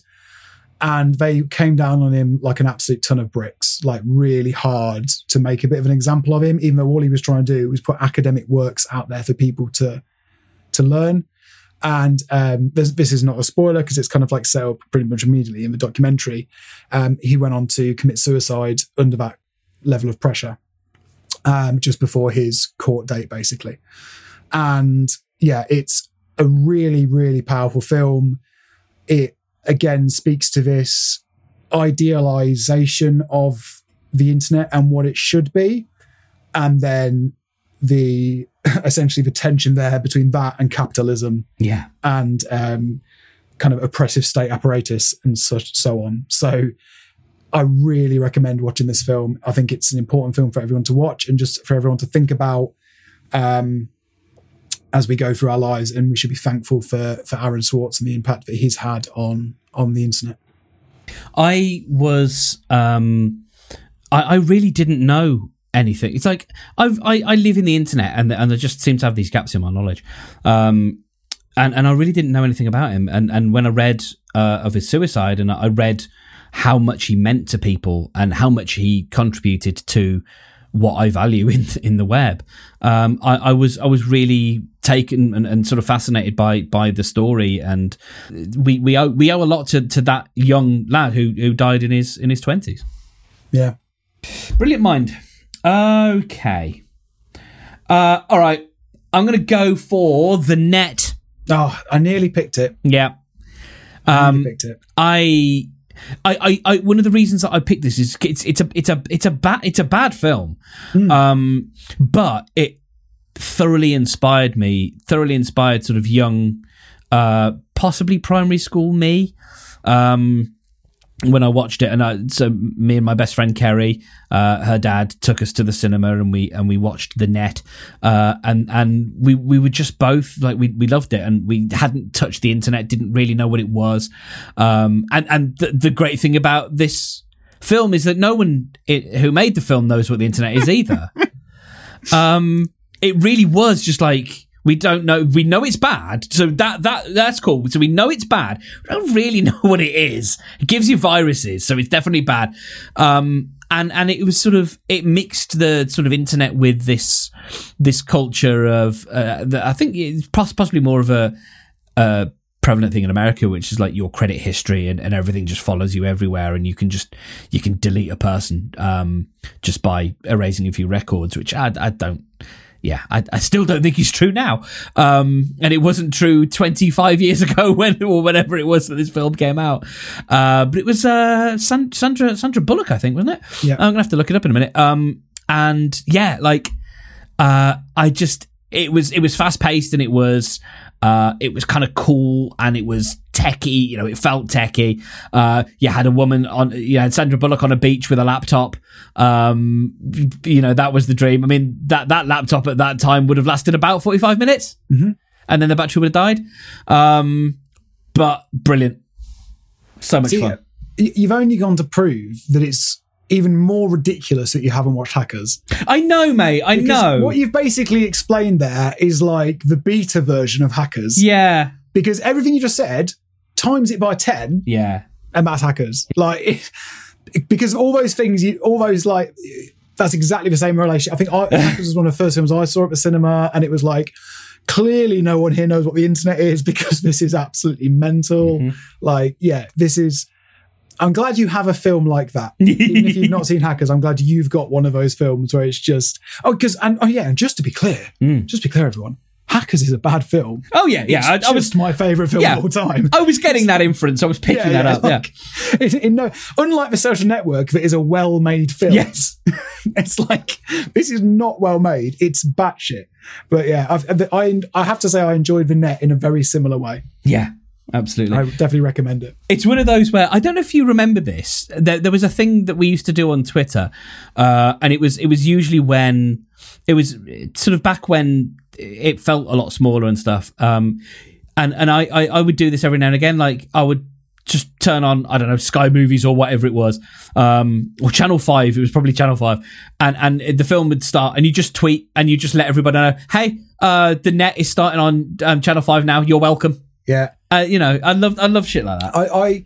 Speaker 1: and they came down on him like an absolute ton of bricks like really hard to make a bit of an example of him. Even though all he was trying to do was put academic works out there for people to to learn. And um, this, this is not a spoiler because it's kind of like set up pretty much immediately in the documentary. Um, he went on to commit suicide under that level of pressure um, just before his court date basically. And yeah it's a really really powerful film. It again speaks to this idealization of the internet and what it should be and then the essentially the tension there between that and capitalism.
Speaker 2: Yeah.
Speaker 1: and um, kind of oppressive state apparatus and such so on. So i really recommend watching this film. I think it's an important film for everyone to watch and just for everyone to think about um, as we go through our lives. And we should be thankful for for aaron swartz and the impact that he's had on on the internet
Speaker 2: I was um I, I really didn't know anything. It's like I've, I I live in the internet and and I just seem to have these gaps in my knowledge. Um and and I really didn't know anything about him. And and when I read uh, of his suicide and I read how much he meant to people and how much he contributed to what I value in in the web. Um, I, I was I was really taken and, and sort of fascinated by by the story, and we we owe we owe a lot to, to that young lad who who died in his in his twenties.
Speaker 1: yeah
Speaker 2: Brilliant mind. Okay. Uh, all right. I'm going to go for the net.
Speaker 1: oh i nearly picked it
Speaker 2: Yeah.
Speaker 1: I
Speaker 2: Um,
Speaker 1: picked it
Speaker 2: I, I, I, I, one of the reasons that I picked this is it's it's a it's a it's a bad it's a bad film, um, but it thoroughly inspired me. Thoroughly inspired sort of young, uh, possibly primary school me. Um, when I watched it, and I, so me and my best friend Kerry, uh, her dad took us to the cinema, and we and we watched The Net, uh, and and we we were just both like we we loved it, and we hadn't touched the internet, didn't really know what it was, um, and and the, the great thing about this film is that no one it, who made the film knows what the internet is either. um, it really was just like we don't know. We know it's bad, so that that that's cool. So we know it's bad. We don't really know what it is. It gives you viruses, so it's definitely bad. Um, and and it was sort of it mixed the sort of internet with this this culture of uh, the, I think it's possibly more of a. Uh, prevalent thing in America, which is like your credit history and, and everything just follows you everywhere, and you can just you can delete a person um, just by erasing a few records, which I, I don't. Yeah, I, I still don't think he's true now. Um, and it wasn't true 25 years ago when or whenever it was that this film came out. Uh, but it was uh, San- Sandra Sandra Bullock, I think, wasn't it?
Speaker 1: Yeah.
Speaker 2: I'm gonna have to look it up in a minute. Um, and yeah, like uh, I just it was it was fast paced and it was uh, it was kind of cool and it was techie. You know, it felt techie. Uh, you had a woman on, you had Sandra Bullock on a beach with a laptop. Um, you know, that was the dream. I mean, that that laptop at that time would have lasted about forty five minutes,
Speaker 1: Mhm.
Speaker 2: and then the battery would have died. Um, but brilliant, so much
Speaker 1: See,
Speaker 2: fun.
Speaker 1: you've only gone to prove that it's even more ridiculous that you haven't watched Hackers.
Speaker 2: I know, mate. I
Speaker 1: Because
Speaker 2: know.
Speaker 1: What you've basically explained there is like the beta version of Hackers.
Speaker 2: yeah,
Speaker 1: Because everything you just said times it by 10
Speaker 2: yeah,
Speaker 1: and that's Hackers. Like, it, because all those things, you, all those like, that's exactly the same relation. I think I, Hackers was one of the first films I saw at the cinema and it was like, clearly no one here knows what the internet is because this is absolutely mental.
Speaker 2: Mhm.
Speaker 1: Like, yeah, this is. I'm glad you have a film like that. Even if you've not seen Hackers, I'm glad you've got one of those films where it's just oh, because and oh yeah, and just to be clear,
Speaker 2: Mm.
Speaker 1: just to be clear, everyone, Hackers is a bad film.
Speaker 2: Oh yeah, yeah.
Speaker 1: It's
Speaker 2: I, I was
Speaker 1: my favorite film
Speaker 2: Yeah.
Speaker 1: of all time.
Speaker 2: I was getting that inference. I was picking that up.
Speaker 1: like, it- it- no, unlike the Social Network, that is a well-made film.
Speaker 2: Yes.
Speaker 1: it's like this is not well made. It's batshit. But yeah, I've, I I have to say I enjoyed the net in a very similar way.
Speaker 2: yeah, yeah, absolutely.
Speaker 1: I would definitely recommend it.
Speaker 2: it's one of those where I don't know if you remember this. There, there was a thing that we used to do on Twitter, uh, and it was it was usually when it was sort of back when it felt a lot smaller and stuff. Um, and and I, I I would do this every now and again. Like I would just turn on I don't know Sky Movies or whatever it was, um, or Channel Five. It was probably Channel Five, and and the film would start, and you just tweet and you just let everybody know, hey, uh, the net is starting on um, Channel Five now. You're welcome.
Speaker 1: Yeah,
Speaker 2: Uh, you know, I love I love shit like that.
Speaker 1: I, I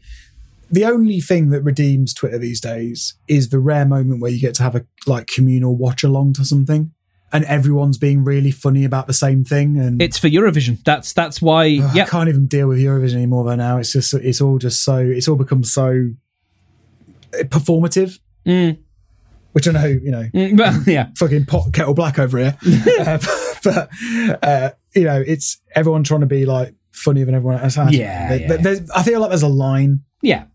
Speaker 1: the only thing that redeems Twitter these days is the rare moment where you get to have a like communal watch along to something, and everyone's being really funny about the same thing. And
Speaker 2: It's for Eurovision. That's that's why.
Speaker 1: Ugh,
Speaker 2: yeah,
Speaker 1: I can't even deal with Eurovision anymore. Though now it's just it's all just so it's all become so performative,
Speaker 2: Mm,
Speaker 1: which I know you know
Speaker 2: mm, well, yeah,
Speaker 1: fucking pot kettle black over here. uh, but uh, you know, it's everyone trying to be like funnier than everyone else.
Speaker 2: Yeah,
Speaker 1: There-
Speaker 2: yeah.
Speaker 1: there's- I feel like there's a line.
Speaker 2: yeah.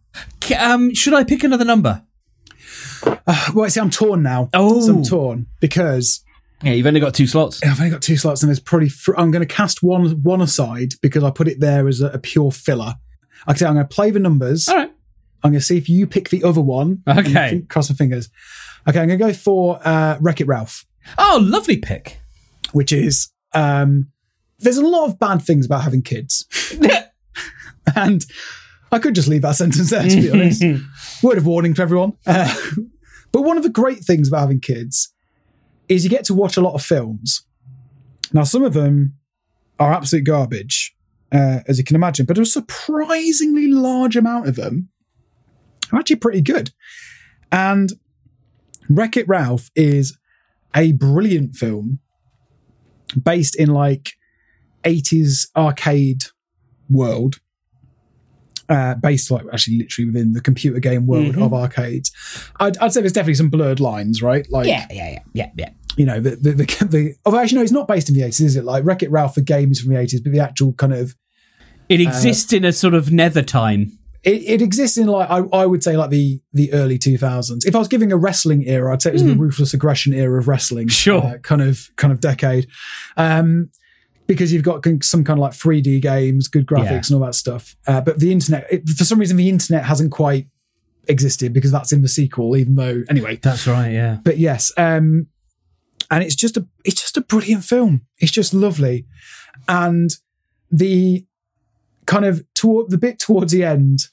Speaker 2: Um, should I pick another number?
Speaker 1: Uh, well, I see, I'm torn now.
Speaker 2: Oh.
Speaker 1: So I'm torn because
Speaker 2: Yeah, you've only got two slots.
Speaker 1: I've only got two slots, and there's probably fr- I'm going to cast one one aside because I put it there as a, a pure filler. Like I say, I'm going to play the numbers.
Speaker 2: All right.
Speaker 1: I'm going to see if you pick the other one.
Speaker 2: Okay.
Speaker 1: think- cross my fingers. Okay, I'm going to go for uh, Wreck It Ralph.
Speaker 2: Oh, lovely pick.
Speaker 1: which is um, there's a lot of bad things about having kids. and I could just leave that sentence there, to be honest. Word of warning to everyone. Uh, but one of the great things about having kids is you get to watch a lot of films. Now, some of them are absolute garbage, uh, as you can imagine, but a surprisingly large amount of them are actually pretty good. And Wreck It Ralph is a brilliant film based in like 80s arcade world uh, based like actually literally within the computer game world
Speaker 2: Mhm.
Speaker 1: of arcades I'd, I'd say there's definitely some blurred lines right like
Speaker 2: yeah, yeah, yeah, yeah.
Speaker 1: you know the the, the, the oh actually no it's not based in the 80s is it like Wreck-It Ralph the game is from the 80s but the actual kind of
Speaker 2: It exists in a sort of nether time.
Speaker 1: it, it exists in like I, I would say like the the early 2000s if i was giving a wrestling era i'd say it was the ruthless aggression era of wrestling
Speaker 2: Sure.
Speaker 1: uh, kind of kind of decade um because you've got some kind of like 3d games good graphics
Speaker 2: Yeah.
Speaker 1: and all that stuff uh, but the internet it, for some reason the internet hasn't quite existed because that's in the sequel even though anyway
Speaker 2: That's right. Yeah.
Speaker 1: but yes um and it's just a it's just a brilliant film it's just lovely and the kind of toward the bit towards the end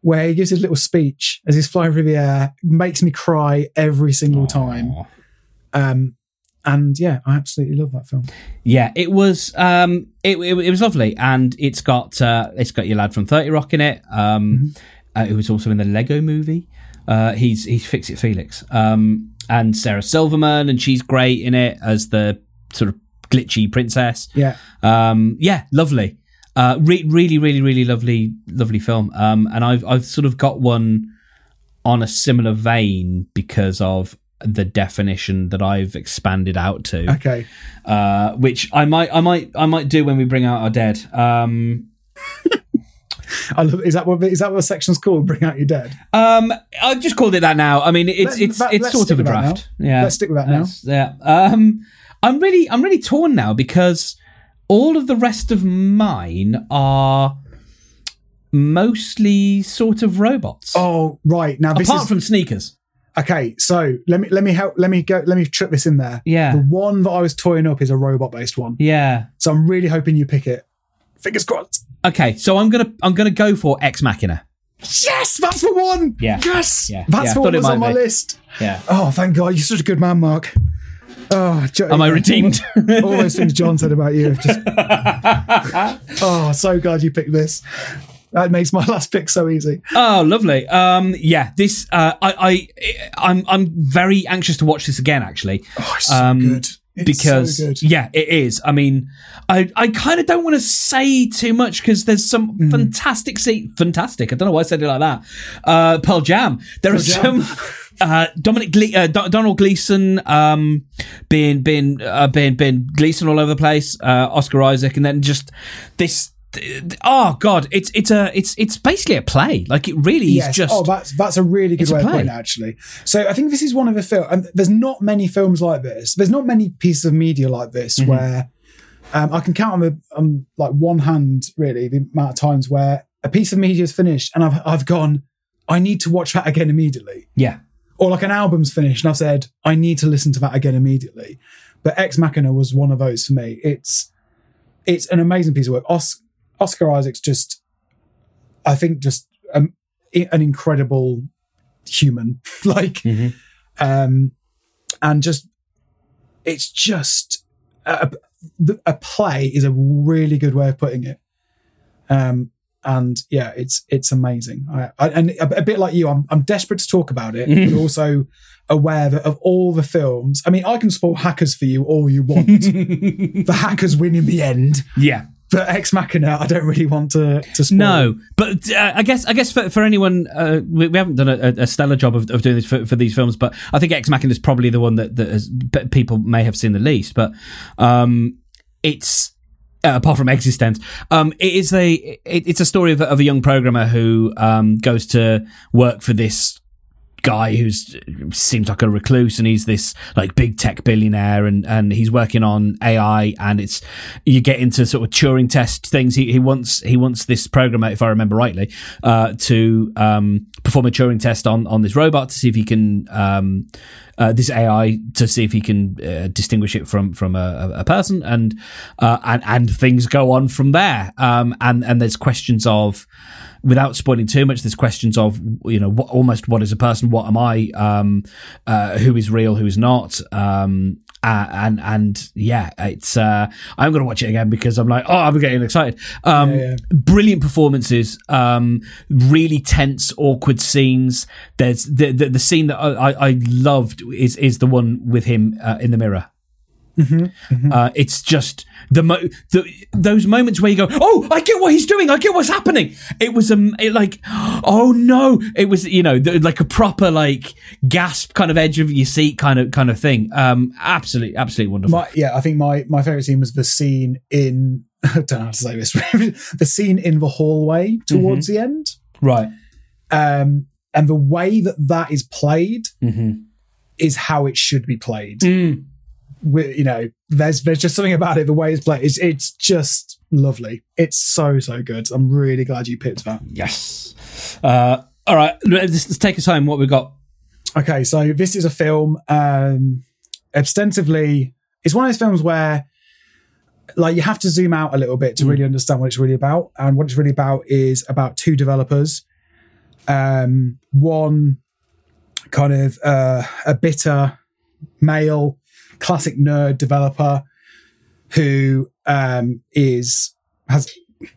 Speaker 1: where he gives his little speech as he's flying through the air makes me cry every single time um and yeah i absolutely love that film
Speaker 2: Yeah, it was. Um, it, it, it was lovely, and it's got uh, it's got your lad from Thirty Rock in it. Um, uh, who was also in the Lego Movie. Uh, he's he's Fix It Felix. Um, and Sarah Silverman, and she's great in it as the sort of glitchy princess.
Speaker 1: yeah
Speaker 2: Um, yeah, lovely. Uh, re- really, really, really lovely, lovely film. Um, and I've I've sort of got one on a similar vein because of the definition that I've expanded out to,
Speaker 1: Okay.
Speaker 2: uh, which I might, I might, I might do when we bring out our dead. Um,
Speaker 1: I love, is that what is that what the section's called? Bring out your dead.
Speaker 2: um, I've just called it that now. I mean, it's
Speaker 1: Let-
Speaker 2: it's
Speaker 1: that-
Speaker 2: it's sort of a draft. Yeah,
Speaker 1: Let's stick with that now.
Speaker 2: Yeah. Um, I'm really, I'm really torn now because all of the rest of mine are mostly sort of robots.
Speaker 1: Oh, right. Now this
Speaker 2: Apart
Speaker 1: is
Speaker 2: from sneakers.
Speaker 1: Okay. So let me let me help. Let me go. Let me trip this in there.
Speaker 2: Yeah.
Speaker 1: The one that I was toying up is a robot based one.
Speaker 2: Yeah.
Speaker 1: So I'm really hoping you pick it. Fingers crossed.
Speaker 2: Okay, so I'm gonna I'm gonna go for Ex Machina.
Speaker 1: Yes, that's the one.
Speaker 2: Yeah.
Speaker 1: Yes.
Speaker 2: Yeah.
Speaker 1: That's
Speaker 2: Yeah,
Speaker 1: the one
Speaker 2: it
Speaker 1: that was on my
Speaker 2: be.
Speaker 1: list.
Speaker 2: Yeah.
Speaker 1: Oh, thank God. You're such a good man, Mark. Oh, Jo-
Speaker 2: Am I redeemed?
Speaker 1: All, all those things Jon said about you. have Just, oh, so glad you picked this. That makes my last pick so easy.
Speaker 2: Oh, lovely. Um, yeah, this uh, I I I'm I'm very anxious to watch this again. Actually,
Speaker 1: Oh, it's so
Speaker 2: Um,
Speaker 1: good. It's
Speaker 2: because
Speaker 1: so good.
Speaker 2: yeah, it is. I mean, I I kind of don't want to say too much because there's some
Speaker 1: Mm.
Speaker 2: fantastic see fantastic. I don't know why I said it like that. Uh, Pearl Jam. There are
Speaker 1: Jam.
Speaker 2: some. Uh, Dominic Gle- uh, Do- Domhnall Gleeson um, being being uh, being being Gleeson all over the place. Uh, Oscar Isaac, and then just this. Oh God! It's it's a it's it's basically a play. Like it really
Speaker 1: Yes.
Speaker 2: is just.
Speaker 1: oh, that's that's a really good
Speaker 2: a
Speaker 1: way of putting it, actually. So I think this is one of the film. And there's not many films like this. There's not many pieces of media like this
Speaker 2: Mm-hmm.
Speaker 1: where um, I can count on the on like one hand really the amount of times where a piece of media is finished and I've I've gone. I need to watch that again immediately.
Speaker 2: yeah.
Speaker 1: or like an album's finished and I've said, I need to listen to that again immediately. But Ex Machina was one of those for me. It's it's an amazing piece of work. Os- Oscar Isaac's just, I think, just um, an incredible human. like,
Speaker 2: Mhm.
Speaker 1: um, and just it's just a, a a play is a really good way of putting it. Um, and yeah, it's it's amazing. I, I, and a, a bit like you, I'm I'm desperate to talk about it, but also aware that of all the films. I mean, I can spoil Hackers for you all you want. the Hackers win in the end,
Speaker 2: yeah.
Speaker 1: But Ex Machina, I don't really want to to spoil.
Speaker 2: No, but uh, I guess I guess for, for anyone, uh, we, we haven't done a, a stellar job of, of doing this for, for these films, but I think Ex Machina is probably the one that, that has, people may have seen the least. But um, it's uh, apart from eXistenZ, um, it is a it, it's a story of, a- of a young programmer who um, goes to work for this guy who's seems like a recluse and he's this like big tech billionaire and and he's working on AI and it's you get into sort of Turing test things. He, he wants he wants this programmer if I remember rightly uh, to um, perform a Turing test on on this robot to see if he can um, uh, this AI to see if he can uh, distinguish it from from a, a person and uh, and and things go on from there. Um, and and there's questions of without spoiling too much, there's questions of you know what, almost what is a person, what am I, um, uh, who is real, who is not, um, uh, and and yeah, it's uh, I'm gonna watch it again because I'm like, oh, I'm getting excited. Um,
Speaker 1: Yeah, yeah.
Speaker 2: Brilliant performances, um, really tense, awkward scenes. There's the the, the scene that I, I, I loved is is the one with him uh, in the mirror. Uh, it's just the, mo- the those moments where you go, oh, I get what he's doing. I get what's happening. It was um, it like, oh no, it was you know the, like a proper like gasp kind of edge of your seat kind of kind of thing. Um, absolutely, absolutely wonderful.
Speaker 1: My, yeah, I think my my favorite scene was the scene in. I don't know how to say this. the scene in the hallway towards the end,
Speaker 2: right.
Speaker 1: um, and the way that that is played
Speaker 2: Mm-hmm.
Speaker 1: is how it should be played.
Speaker 2: Mm.
Speaker 1: You know, there's there's just something about it. The way it's played, it's it's just lovely. It's so so good. I'm really glad you picked that.
Speaker 2: Yes. Uh, all right. Let's, let's take us home. What we got?
Speaker 1: Okay, so this is a film. Um, ostensibly, it's one of those films where, like, you have to zoom out a little bit to really understand what it's really about. And what it's really about is about two developers. Um, one kind of uh, a bitter male, classic nerd developer who um, is has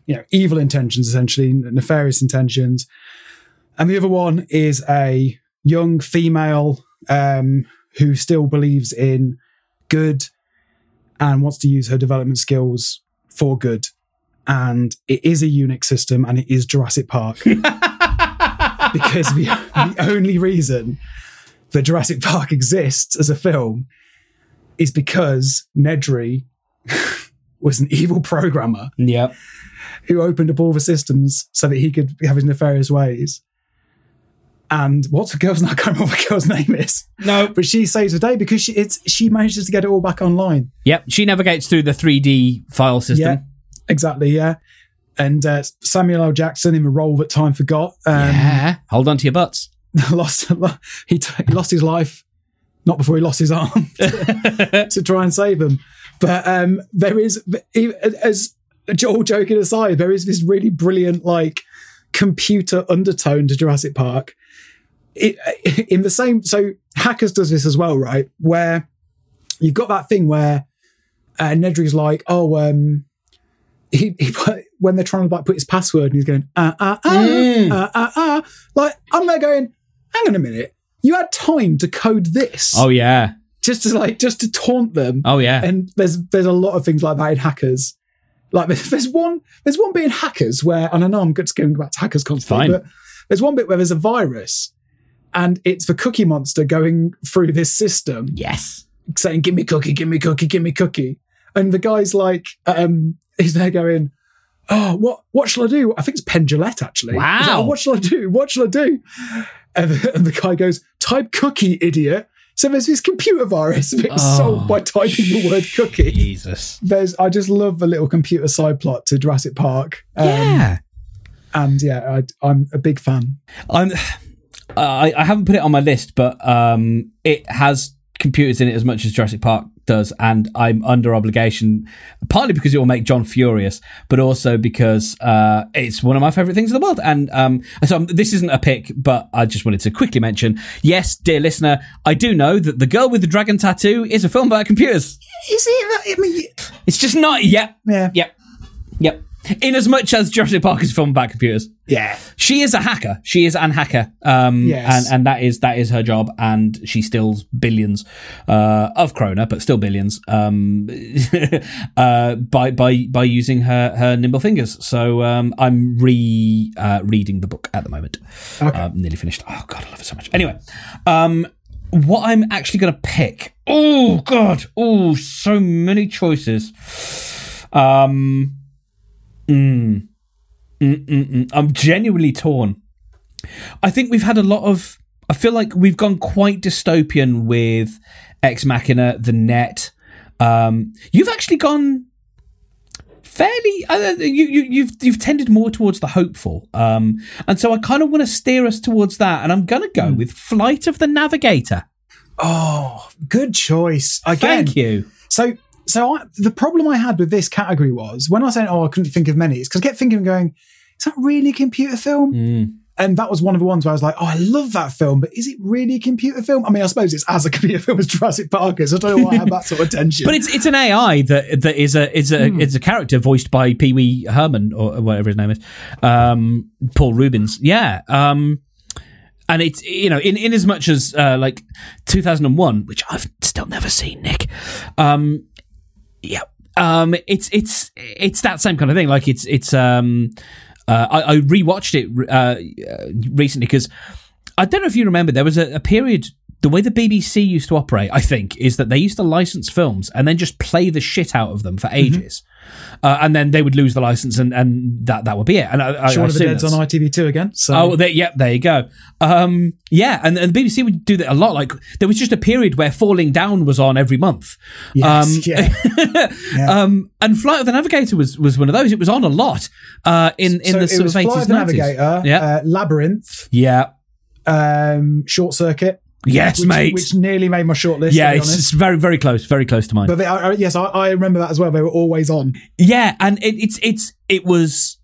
Speaker 1: you know evil intentions, essentially nefarious intentions, and the other one is a young female um, who still believes in good and wants to use her development skills for good. And it is a Unix system and it is Jurassic Park. because the, the only reason that Jurassic Park exists as a film is because Nedry was an evil programmer
Speaker 2: Yep.
Speaker 1: who opened up all the systems so that he could have his nefarious ways. And what's the girl's name? I can't remember what the girl's name is.
Speaker 2: No.
Speaker 1: But she saves the day because she it's she manages to get it all back online.
Speaker 2: Yep. She navigates through the 3D file system.
Speaker 1: Yeah, exactly. Yeah. And uh, Samuel L. Jackson in the role that time forgot. Um,
Speaker 2: Yeah. Hold on to your butts.
Speaker 1: lost he, t- he lost his life not before he lost his arm to, to try and save him. But um there is as Joel joking aside there is this really brilliant like computer undertone to Jurassic Park. It, in the same so hackers does this as well right? Where you've got that thing where uh, Nedry's like oh um he, he put, when they're trying to like put his password and he's going ah ah ah
Speaker 2: Mm.
Speaker 1: ah ah ah. Like I'm there going hang on a minute you had time to code this
Speaker 2: Oh, yeah.
Speaker 1: just to like just to taunt them
Speaker 2: Oh, yeah.
Speaker 1: and there's there's a lot of things like that in hackers like there's, one there's one bit in hackers where and I know I'm just going back to hackers constantly
Speaker 2: Fine.
Speaker 1: but there's one bit where there's a virus and it's the cookie monster going through this system
Speaker 2: yes.
Speaker 1: saying, "Give me cookie, give me cookie, give me cookie," and the guy's like, um, he's there going, "Oh, what what shall I do?" I think it's Penn Jillette actually. He's like,
Speaker 2: Wow.
Speaker 1: "Oh, what shall I do? What shall I do? And the, and the guy goes, "Type cookie, idiot." So there's this computer virus that's
Speaker 2: Oh,
Speaker 1: solved by typing the word cookie.
Speaker 2: Jesus.
Speaker 1: There's, I just love the little computer side plot to Jurassic Park. Um,
Speaker 2: yeah.
Speaker 1: and yeah, I, I'm a big fan.
Speaker 2: I'm. I, I haven't put it on my list, but um, it has computers in it as much as Jurassic Park does, and I'm under obligation, partly because it will make Jon furious, but also because uh, it's one of my favorite things in the world. And um, so um, this isn't a pick, but I just wanted to quickly mention. Yes, dear listener, I do know that the girl with the dragon tattoo is a film about computers.
Speaker 1: Is it? I mean,
Speaker 2: It's just not. Yep,
Speaker 1: yeah,
Speaker 2: yep, yep. In as much as Jurassic Park is a film about computers
Speaker 1: yeah.
Speaker 2: she is a hacker. She is an hacker, um,
Speaker 1: Yes.
Speaker 2: and and that is that is her job, and she steals billions uh, of krona, but still billions um, uh, by by by using her her nimble fingers. So um, I'm re uh, reading the book at the moment.
Speaker 1: Okay.
Speaker 2: Um, nearly finished. Oh god, I love it so much. Anyway, um, what I'm actually going to pick. Oh god, oh so many choices. Um. Mm, Mm-mm-mm. I'm genuinely torn. I think we've had a lot of. I feel like we've gone quite dystopian with Ex Machina, the net. Um, you've actually gone fairly. Uh, you, you, you've you've tended more towards the hopeful, um, and so I kind of want to steer us towards that. And I'm gonna go with Flight of the Navigator.
Speaker 1: Oh, good choice. Again,
Speaker 2: Thank you.
Speaker 1: So, so I, the problem I had with this category was when I said, "Oh, I couldn't think of many," it's because I kept thinking, going, "Is that really a computer film?"
Speaker 2: Mm.
Speaker 1: And that was one of the ones where I was like, "Oh, I love that film, but is it really a computer film?" I mean, I suppose it's as a computer film as Jurassic Park is. I don't know why I had that sort of tension.
Speaker 2: But it's it's an AI that that is a is a is a character voiced by Pee Wee Herman or whatever his name is, um, Paul Reubens. Yeah, um, and it's you know in in as much as uh, like 2001, which I've still never seen, Nick. Um, yeah, um, it's it's it's that same kind of thing. Like it's it's um, uh, I, I rewatched it uh, recently because I don't know if you remember there was a, a period. The way the BBC used to operate, I think, is that they used to license films and then just play the shit out of them for ages, uh, and then they would lose the license, and, and that that would be it. And I, I,
Speaker 1: Shaun
Speaker 2: I
Speaker 1: of the Dead's on ITV2 again. So
Speaker 2: Oh, there, yep, there you go. Um, yeah, and, and the BBC would do that a lot. Like there was just a period where Falling Down was on every month.
Speaker 1: yes,
Speaker 2: um,
Speaker 1: yeah.
Speaker 2: Um, and Flight of the Navigator was was one of those. It was on a lot uh, in in
Speaker 1: so
Speaker 2: the sort of
Speaker 1: Flight
Speaker 2: eighties,
Speaker 1: of the
Speaker 2: nineties.
Speaker 1: Navigator,
Speaker 2: Yeah.
Speaker 1: uh, Labyrinth,
Speaker 2: Yeah.
Speaker 1: um, Short Circuit,
Speaker 2: Yes,
Speaker 1: which,
Speaker 2: mate.
Speaker 1: which nearly made my shortlist.
Speaker 2: yeah, it's, it's very very close, very close to mine.
Speaker 1: But they, I, I- yes, I, I remember that as well. They were always on.
Speaker 2: Yeah, and it, it's it's it was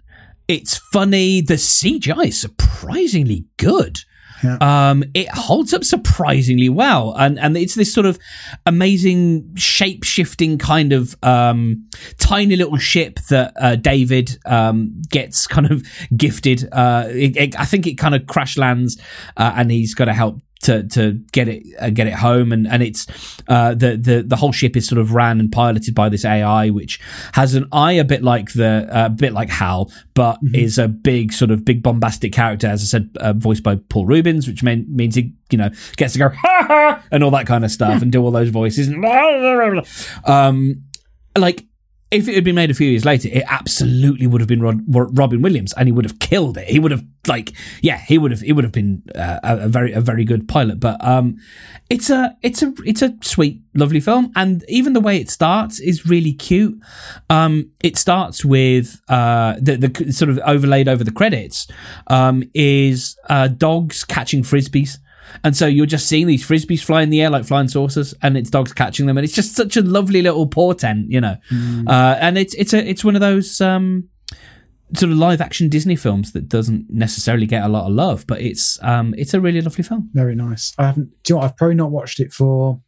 Speaker 2: it's funny. The CGI is surprisingly good.
Speaker 1: Yeah.
Speaker 2: Um, it holds up surprisingly well, and and it's this sort of amazing shape shifting kind of um, tiny little ship that uh, David um, gets kind of gifted. Uh, it, it- I think it kind of crash lands, uh, and he's got to help to to get it uh, get it home, and and it's uh, the the the whole ship is sort of ran and piloted by this AI, which has an eye a bit like the a uh, bit like Hal, but is a big sort of big bombastic character, as I said, uh, voiced by Paul Reubens, which mean, means he you know gets to go ha ha and all that kind of stuff and do all those voices. um, like if it had been made a few years later, it absolutely would have been Rod, Robin Williams, and he would have killed it. He would have like, yeah, he would have. He would have been uh, a, a, very, a very good pilot. But um, it's a, it's a, it's a sweet, lovely film, and even the way it starts is really cute. Um, it starts with uh, the, the sort of overlaid over the credits um, is uh, dogs catching frisbees. And so you're just seeing these frisbees fly in the air like flying saucers, and it's dogs catching them, and it's just such a lovely little portent, you know. Mm. Uh, and it's it's a it's one of those um, sort of live action Disney films that doesn't necessarily get a lot of love, but it's um, it's a really lovely film.
Speaker 1: Very nice. I haven't. Do you know what? I've probably not watched it for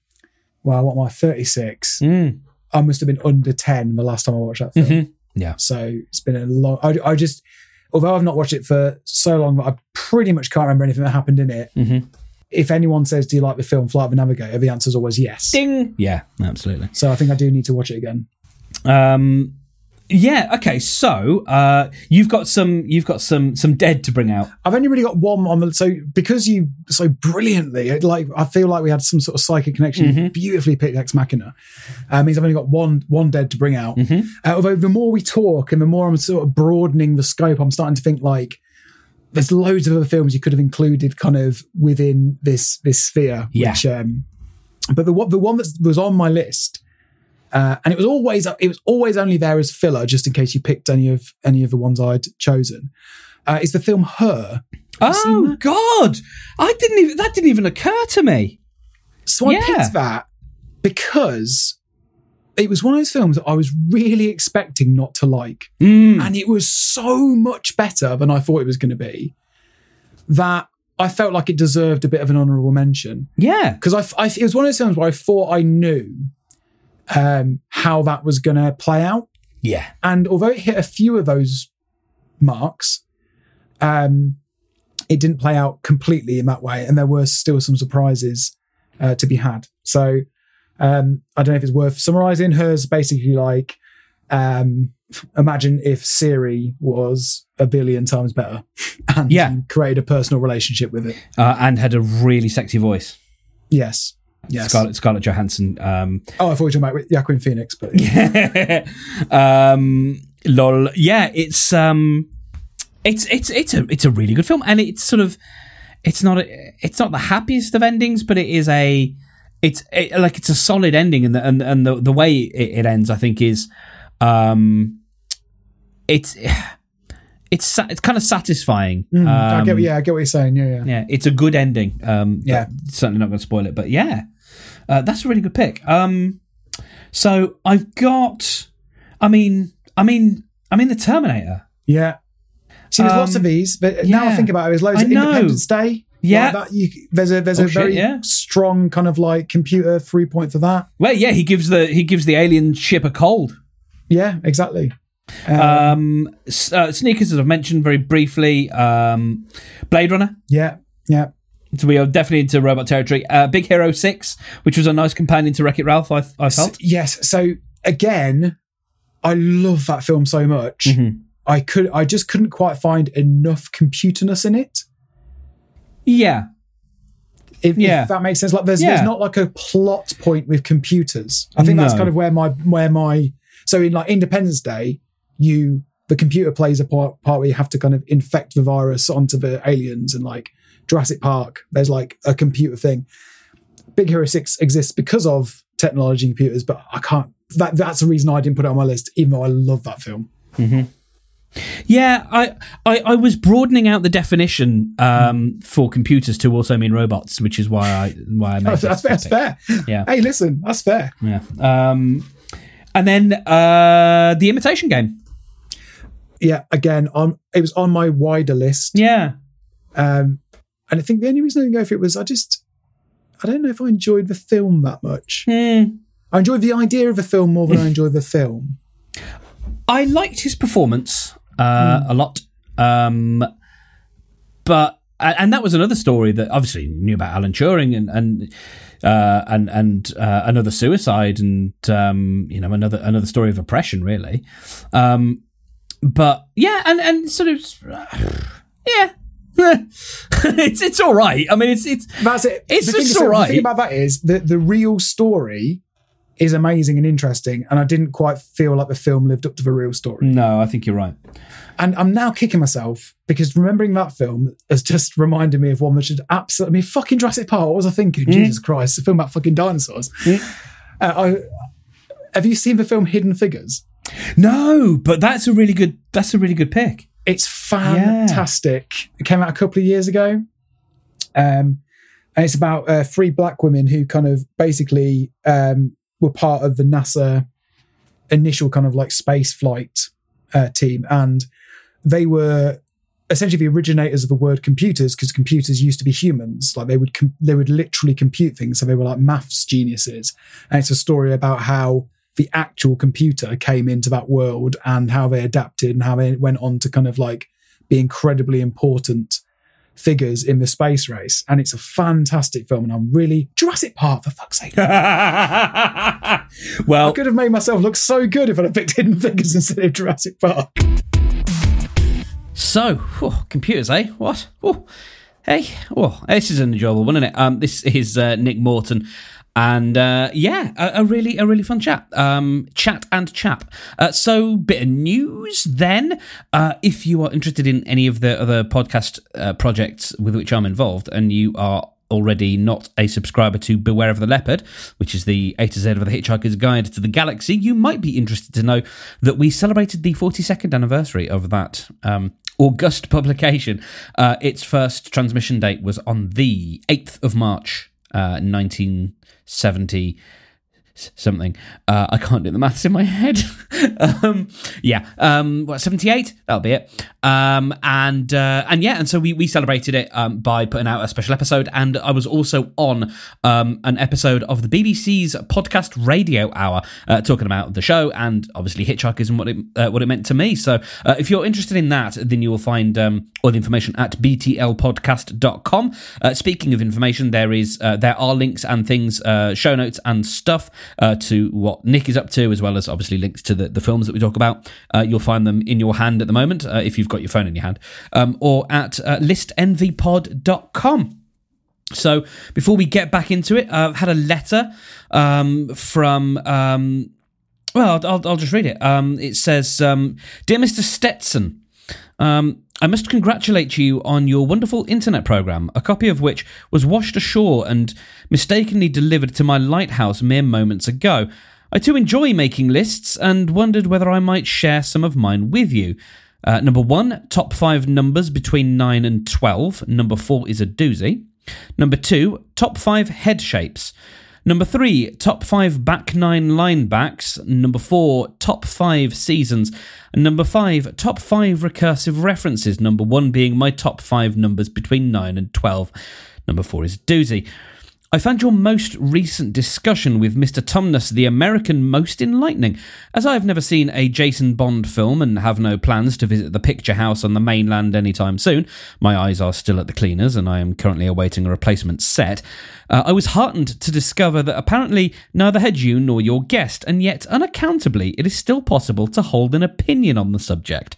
Speaker 1: well, what am I? Thirty six.
Speaker 2: Mm.
Speaker 1: I must have been under ten the last time I watched that film.
Speaker 2: Mm-hmm. Yeah.
Speaker 1: So it's been a long. I, I just although I've not watched it for so long, I pretty much can't remember anything that happened in it.
Speaker 2: Mm-hmm
Speaker 1: if anyone says, "Do you like the film Flight of the Navigator?" the answer is always yes.
Speaker 2: Ding. Yeah, absolutely.
Speaker 1: So I think I do need to watch it again.
Speaker 2: Um, yeah. Okay. So uh, you've got some you've got some some dead to bring out.
Speaker 1: I've only really got one on the so because you so brilliantly like I feel like we had some sort of psychic connection.
Speaker 2: Mm-hmm.
Speaker 1: Beautifully picked Ex Machina. Uh, means I've only got one one dead to bring out.
Speaker 2: Mm-hmm.
Speaker 1: Uh, although the more we talk and the more I'm sort of broadening the scope, I'm starting to think like there's loads of other films you could have included kind of within this this sphere.
Speaker 2: Yeah.
Speaker 1: Which, um, but the the one that was on my list, uh, and it was always it was always only there as filler, just in case you picked any of any of the ones I'd chosen. Uh, is the film Her?
Speaker 2: Oh God, I didn't even that didn't even occur to me.
Speaker 1: So I yeah. picked that because it was one of those films that I was really expecting not to like.
Speaker 2: Mm.
Speaker 1: And it was so much better than I thought it was going to be that I felt like it deserved a bit of an honorable mention.
Speaker 2: Yeah.
Speaker 1: Because I, I, it was one of those films where I thought I knew um, how that was going to play out.
Speaker 2: Yeah.
Speaker 1: And although it hit a few of those marks, um, it didn't play out completely in that way. And there were still some surprises uh, to be had. So um, I don't know if it's worth summarizing. Hers basically like um, imagine if Siri was a billion times better and
Speaker 2: yeah.
Speaker 1: created a personal relationship with it.
Speaker 2: Uh, and had a really sexy voice.
Speaker 1: Yes. Yes.
Speaker 2: Scarlett, Scarlett Johansson. Um,
Speaker 1: oh, I thought you were talking about Joaquin Phoenix, but
Speaker 2: um, lol. Yeah, it's um, it's it's it's a it's a really good film, and it's sort of it's not a, it's not the happiest of endings, but it is a it's it, like it's a solid ending, and the, and and the the way it, it ends, I think, is um, it's it's it's kind of satisfying.
Speaker 1: Mm,
Speaker 2: um,
Speaker 1: I get, yeah, I get what you're saying. Yeah, yeah,
Speaker 2: yeah. It's a good ending. Um,
Speaker 1: yeah,
Speaker 2: certainly not going to spoil it, but yeah, uh, that's a really good pick. Um, so I've got, I mean, I mean, I mean, the Terminator.
Speaker 1: Yeah. See, there's um, lots of um, these, but yeah. now I think about it, there's loads I of know. Independence Day.
Speaker 2: Yeah,
Speaker 1: like that you, there's a there's
Speaker 2: oh,
Speaker 1: a very
Speaker 2: yeah.
Speaker 1: strong kind of like computer three point for that.
Speaker 2: Well, yeah, he gives the he gives the alien ship a cold.
Speaker 1: Yeah, exactly.
Speaker 2: Um, um uh, sneakers, as I've mentioned very briefly. Um, Blade Runner.
Speaker 1: Yeah, yeah.
Speaker 2: So we are definitely into robot territory. Uh, Big Hero Six, which was a nice companion to Wreck It Ralph. I, I felt.
Speaker 1: yes. So again, I love that film so much.
Speaker 2: Mm-hmm.
Speaker 1: I could, I just couldn't quite find enough computerness in it.
Speaker 2: Yeah.
Speaker 1: If,
Speaker 2: yeah.
Speaker 1: if that makes sense. Like there's
Speaker 2: Yeah.
Speaker 1: there's not like a plot point with computers. I think that's kind of where my where my so in like Independence Day, you the computer plays a part, part where you have to kind of infect the virus onto the aliens and like Jurassic Park, there's like a computer thing. Big Hero 6 exists because of technology and computers, but I can't that that's the reason I didn't put it on my list, even though I love that film. Mm-hmm.
Speaker 2: Yeah, I, I, I was broadening out the definition um, for computers to also mean robots, which is why I why I made
Speaker 1: That's, that's, fair, that's
Speaker 2: topic.
Speaker 1: fair.
Speaker 2: Yeah.
Speaker 1: Hey, listen, that's fair.
Speaker 2: Yeah. Um, and then uh, the imitation game.
Speaker 1: Yeah, again, on it was on my wider list.
Speaker 2: Yeah.
Speaker 1: Um, and I think the only reason I didn't go for it was I just I don't know if I enjoyed the film that much.
Speaker 2: Hmm.
Speaker 1: I enjoyed the idea of the film more than I enjoyed the film.
Speaker 2: I liked his performance uh, a lot, um, but and, that was another story that obviously knew about Alan Turing and and uh, and and uh, another suicide and um, you know another another story of oppression really. Um, but yeah, and and sort of yeah. it's it's all right. I mean, it's it's
Speaker 1: That's it.
Speaker 2: It's
Speaker 1: the thing,
Speaker 2: just
Speaker 1: so
Speaker 2: all
Speaker 1: The thing about that is that the real story is amazing and interesting, and I didn't quite feel like the film lived up to the real story.
Speaker 2: no, I think you're right.
Speaker 1: And I'm now kicking myself because remembering that film has just reminded me of one that should absolutely. I mean, fucking Jurassic Park. What was I thinking? Jesus Christ, a film about fucking dinosaurs. Uh, I, have you seen the film Hidden Figures?
Speaker 2: No, but that's a really good. That's a really good pick.
Speaker 1: It's fantastic. It came out a couple of years ago. Um, and it's about uh, three black women who kind of basically um, were part of the NASA initial kind of like space flight uh, team. And they were essentially the originators of the word computers because computers used to be humans. Like they would, com- they would literally compute things. So they were like maths geniuses. And it's a story about how the actual computer came into that world and how they adapted and how they went on to kind of like be incredibly important figures in the space race. And it's a fantastic film. And I'm really Jurassic Park for fuck's sake.
Speaker 2: Well, I
Speaker 1: could have made myself look so good if I'd have picked Hidden Figures instead of Jurassic Park.
Speaker 2: So, whew, computers, eh? What? Oh, hey, oh, this is an enjoyable one, isn't it? Um, this is uh, Nick Moreton, and uh, yeah, a, a really, a really fun chat. Um, chat and chap. Uh, so, bit of news then. Uh, if you are interested in any of the other podcast uh, projects with which I'm involved, and you are already not a subscriber to Beware of the Leopard, which is the A to Z of the Hitchhiker's Guide to the Galaxy, you might be interested to know that we celebrated the 42nd anniversary of that um, august publication. Uh, its first transmission date was on the 8th of March, Uh, 1970 something. Uh, I can't do the maths in my head. um, yeah, um, what seventy eight? That'll be it. Um, and uh, and yeah, and so we we celebrated it um, by putting out a special episode, and I was also on um, an episode of the BBC's podcast Radio Hour uh, talking about the show and obviously hitchhikers and what it uh, what it meant to me. So uh, if you're interested in that, then you will find um, all the information at btlpodcast.com. Uh, speaking of information, there is uh, there are links and things, uh, show notes and stuff uh, to what Nick is up to, as well as obviously links to the, the films that we talk about. Uh, you'll find them in your hand at the moment uh, if you've got your phone in your hand, um, or at uh, listenvpod.com. So before we get back into it, I've had a letter um, from. Um, well, I'll, I'll, I'll just read it. Um, it says, um, "Dear Mr. Stetson, um, I must congratulate you on your wonderful internet program, a copy of which was washed ashore and mistakenly delivered to my lighthouse mere moments ago. I too enjoy making lists and wondered whether I might share some of mine with you. Uh, number one, top five numbers between 9 and 12. Number four is a doozy. Number two, top five head shapes. Number three, top five back nine linebacks. Number four, top five seasons. Number five, top five recursive references. Number one being my top five numbers between 9 and 12. Number four is doozy. I found your most recent discussion with Mr. Tumnus the American most enlightening, as I have never seen a Jason Bond film and have no plans to visit the picture house on the mainland anytime soon. My eyes are still at the cleaners, and I am currently awaiting a replacement set. Uh, I was heartened to discover that apparently neither had you nor your guest, and yet unaccountably it is still possible to hold an opinion on the subject.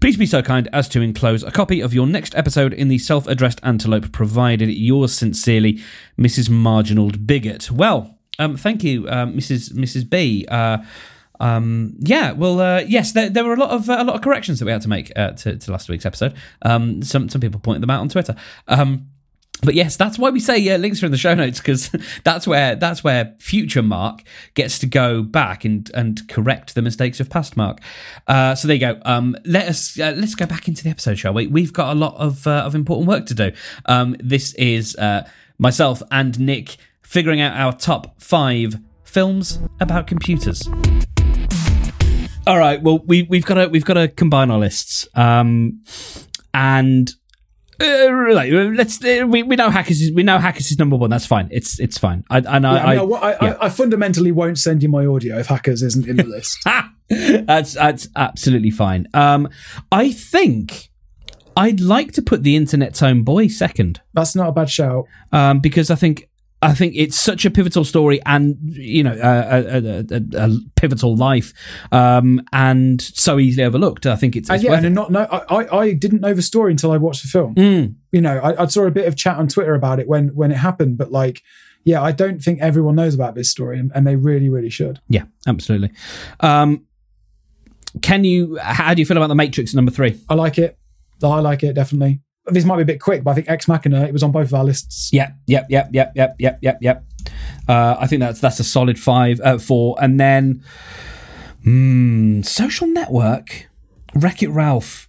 Speaker 2: Please be so kind as to enclose a copy of your next episode in the self addressed envelope provided. Yours sincerely, Mrs. Marginal Bigot. Well, um, thank you, uh, Mrs. Mrs. B. Uh, um, yeah, well, uh, yes, there, there were a lot of uh, a lot of corrections that we had to make uh, to, to last week's episode. Um, some some people pointed them out on Twitter. Um, but yes, that's why we say uh, links are in the show notes because that's where that's where future Mark gets to go back and and correct the mistakes of past Mark. Uh, so there you go. Um, let us uh, let's go back into the episode, shall we? We've got a lot of uh, of important work to do. Um, this is uh, myself and Nick figuring out our top five films about computers. All right. Well, we we've got to we've got to combine our lists. Um, and uh, like, let's uh, we, we know hackers is we know hackers is number one. That's fine. It's it's fine. I know.
Speaker 1: Yeah, I,
Speaker 2: I,
Speaker 1: I, I,
Speaker 2: yeah.
Speaker 1: I, I fundamentally won't send you my audio if Hackers isn't in the list.
Speaker 2: that's that's absolutely fine. Um, I think I'd like to put the Internet's Own Boy second
Speaker 1: That's not a bad shout.
Speaker 2: um, because I think I think it's such a pivotal story and you know a, a, a, a, pivotal life um, and so easily overlooked. I think it's, it's
Speaker 1: yeah, and not know. I, I, I didn't know the story until I watched the film.
Speaker 2: Mm.
Speaker 1: You know, I, I saw a bit of chat on Twitter about it when when it happened, but like, yeah, I don't think everyone knows about this story, and, and they really, really should.
Speaker 2: Yeah, absolutely. Um, can you? How do you feel about the Matrix number three?
Speaker 1: I like it. I like it definitely. This might be a bit quick, but I think Ex Machina. It was on both of our lists.
Speaker 2: Yep, yep, yep, yep, yep, yep, yep, yep. Uh, I think that's that's a solid five, uh, four, and then hmm, Social Network, Wreck It Ralph.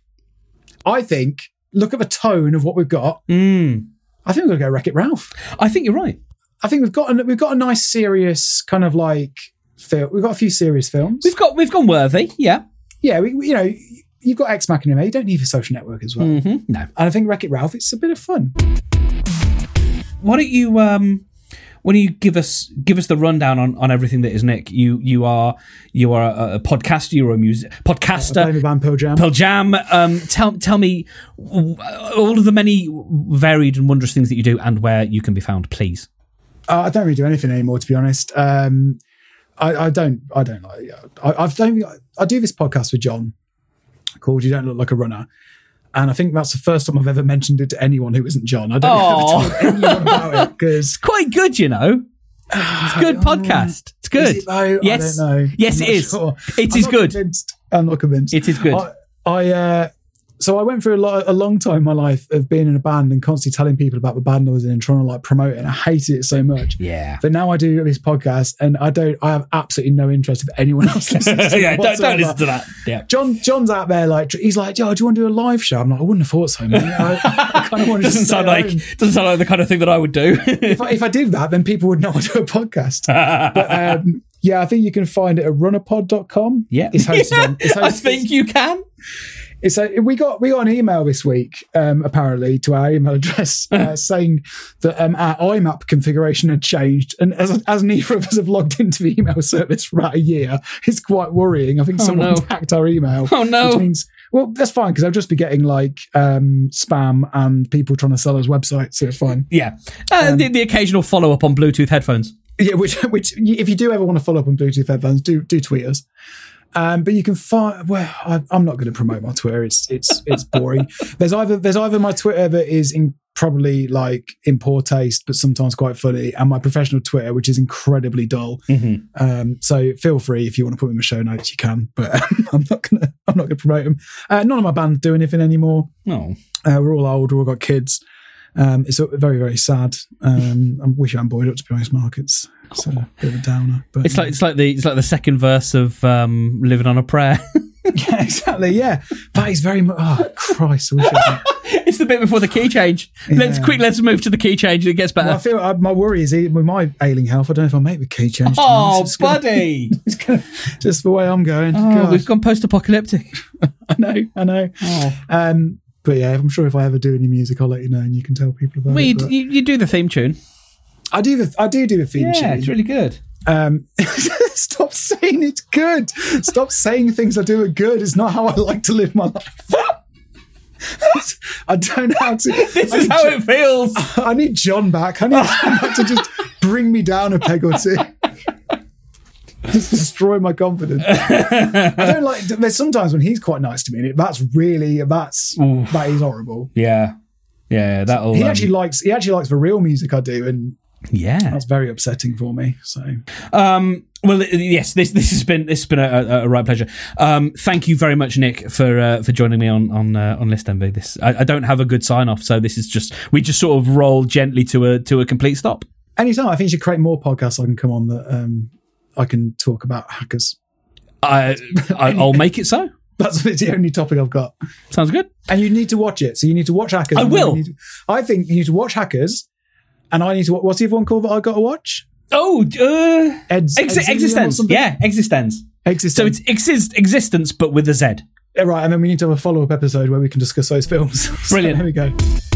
Speaker 1: I think. Look at the tone of what we've got.
Speaker 2: Mm.
Speaker 1: I think we're gonna go Wreck It Ralph.
Speaker 2: I think you're right.
Speaker 1: I think we've got a, we've got a nice serious kind of like film. We've got a few serious films.
Speaker 2: We've got we've gone worthy. Yeah.
Speaker 1: yeah, we, we- you know, you've got Ex Machina. there. You don't need a social network as well.
Speaker 2: hmm No.
Speaker 1: And I think Wreck It Ralph. It's a bit of fun.
Speaker 2: Why don't you um why don't you give us give us the rundown on, on everything that is Nick? You you are you are a, a podcaster, you're a music podcaster.
Speaker 1: With band Pearl Jam.
Speaker 2: Pearl Jam. Um, tell tell me all of the many varied and wondrous things that you do and where you can be found, please.
Speaker 1: Uh, I don't really do anything anymore, to be honest. Um, I, I don't. I don't like. I, I've don't. I do this podcast with Jon called "You Don't Look Like a Runner," and I think that's the first time I've ever mentioned it to anyone who isn't Jon. I don't ever tell anyone about it because
Speaker 2: Quite good, you know. It's a good podcast. It's good.
Speaker 1: Is it?
Speaker 2: Yes.
Speaker 1: I don't know.
Speaker 2: Yes,
Speaker 1: I'm
Speaker 2: it is.
Speaker 1: sure.
Speaker 2: It
Speaker 1: I'm
Speaker 2: is good.
Speaker 1: Convinced. I'm not convinced.
Speaker 2: It is good.
Speaker 1: I, I uh, so I went through a, lot, a long time in my life of being in a band and constantly telling people about the band I was in and trying to like promote it. And I hated it so much.
Speaker 2: yeah.
Speaker 1: But now I do this podcast, and I don't. I have absolutely no interest if anyone else listens. To
Speaker 2: yeah, don't, don't listen to that. Yeah.
Speaker 1: Jon, Jon's out there like he's like, "Yo, do you want to do a live show?" I'm like, "I wouldn't have thought so, man. I, I kind of want to
Speaker 2: Doesn't sound like
Speaker 1: home.
Speaker 2: doesn't sound like the kind of thing that I would do.
Speaker 1: If I, if I did that, then people would know I do a podcast. but um, yeah, I think you can find it at runnerpod.com.
Speaker 2: yeah.
Speaker 1: it's hosted on. It's hosted,
Speaker 2: I think you can.
Speaker 1: It's a, we got we got an email this week, um, apparently to our email address, uh, saying that um, our IMAP configuration had changed, and as as neither of us have logged into the email service for about a year, it's quite worrying. I think
Speaker 2: Oh,
Speaker 1: someone's
Speaker 2: no.
Speaker 1: hacked our email.
Speaker 2: Oh no.
Speaker 1: Which means, well, that's fine because I'll just be getting like um, spam and people trying to sell us websites, so it's fine.
Speaker 2: Yeah. Uh,
Speaker 1: Um,
Speaker 2: the, the occasional follow up on Bluetooth headphones.
Speaker 1: Yeah, which which if you do ever want to follow up on Bluetooth headphones, do do tweet us. Um, but you can find. Well, I, I'm not going to promote my Twitter. It's it's it's boring. there's either there's either my Twitter that is in probably like in poor taste, but sometimes quite funny, and my professional Twitter, which is incredibly dull.
Speaker 2: Mm-hmm.
Speaker 1: Um, so feel free if you want to put them in the show notes, you can. But I'm not gonna I'm not gonna promote them. Uh, none of my bands do anything anymore.
Speaker 2: Oh.
Speaker 1: Uh, we're all old. We've all got kids. Um, it's very, very sad. Um, I wish I hadn't buoyed up to be honest, Mark. It's, it's a bit of a downer. But
Speaker 2: It's like it's like the it's like the second verse of um, "Living on a Prayer."
Speaker 1: yeah, exactly. Yeah, that is very much. Oh Christ! I wish I hadn't.
Speaker 2: it's the bit before the key change. Let's
Speaker 1: Yeah.
Speaker 2: quick. Let's move to the key change. It gets
Speaker 1: Well, I feel uh, my worry is with my ailing health. I don't know if I'll make the key change.
Speaker 2: oh.
Speaker 1: It's gonna-
Speaker 2: buddy!
Speaker 1: it's gonna- just the way I'm going.
Speaker 2: Oh,
Speaker 1: God,
Speaker 2: we've gone post-apocalyptic.
Speaker 1: I know. I know.
Speaker 2: Oh.
Speaker 1: Um, but yeah, I'm sure if I ever do any music, I'll let you know, and you can tell people about
Speaker 2: Well,
Speaker 1: it. but
Speaker 2: you, you do the theme tune.
Speaker 1: I do the I do do the theme
Speaker 2: Yeah,
Speaker 1: tune.
Speaker 2: it's really good.
Speaker 1: Um, stop saying it's good. Stop saying things I do are good. It's not how I like to live my life. I don't know how to.
Speaker 2: This
Speaker 1: I
Speaker 2: is how it feels.
Speaker 1: I need Jon back. I need Jon back to just bring me down a peg or two. Just destroy my confidence. I don't like. There's sometimes when he's quite nice to me, and it, that's really that's
Speaker 2: Oof.
Speaker 1: that is horrible.
Speaker 2: Yeah, yeah. That'll.
Speaker 1: He
Speaker 2: um,
Speaker 1: actually likes he actually likes the real music I do, and
Speaker 2: yeah.
Speaker 1: that's very upsetting for me. So
Speaker 2: Um, well, yes, this this has been this has been a, a, right pleasure. Um, thank you very much, Nick, for uh, for joining me on on uh, on List Envy. This I, I don't have a good sign off, so this is just we just sort of roll gently to a to a complete stop.
Speaker 1: anytime I think you should create more podcasts I can come on that um, I can talk about hackers.
Speaker 2: I, I I'll make it so.
Speaker 1: That's the only topic I've got.
Speaker 2: Sounds good.
Speaker 1: And you need to watch it. So you need to watch Hackers.
Speaker 2: I will.
Speaker 1: to- I think you need to watch Hackers, and I need to. What's the other one called that I got to watch?
Speaker 2: Oh, uh,
Speaker 1: Ed's,
Speaker 2: ex-
Speaker 1: eXistenZ.
Speaker 2: Yeah, eXistenZ.
Speaker 1: eXistenZ.
Speaker 2: So it's exist existence, but with a Z.
Speaker 1: Yeah, right, and then we need to have a follow up episode where we can discuss those films. So
Speaker 2: Brilliant.
Speaker 1: there we go.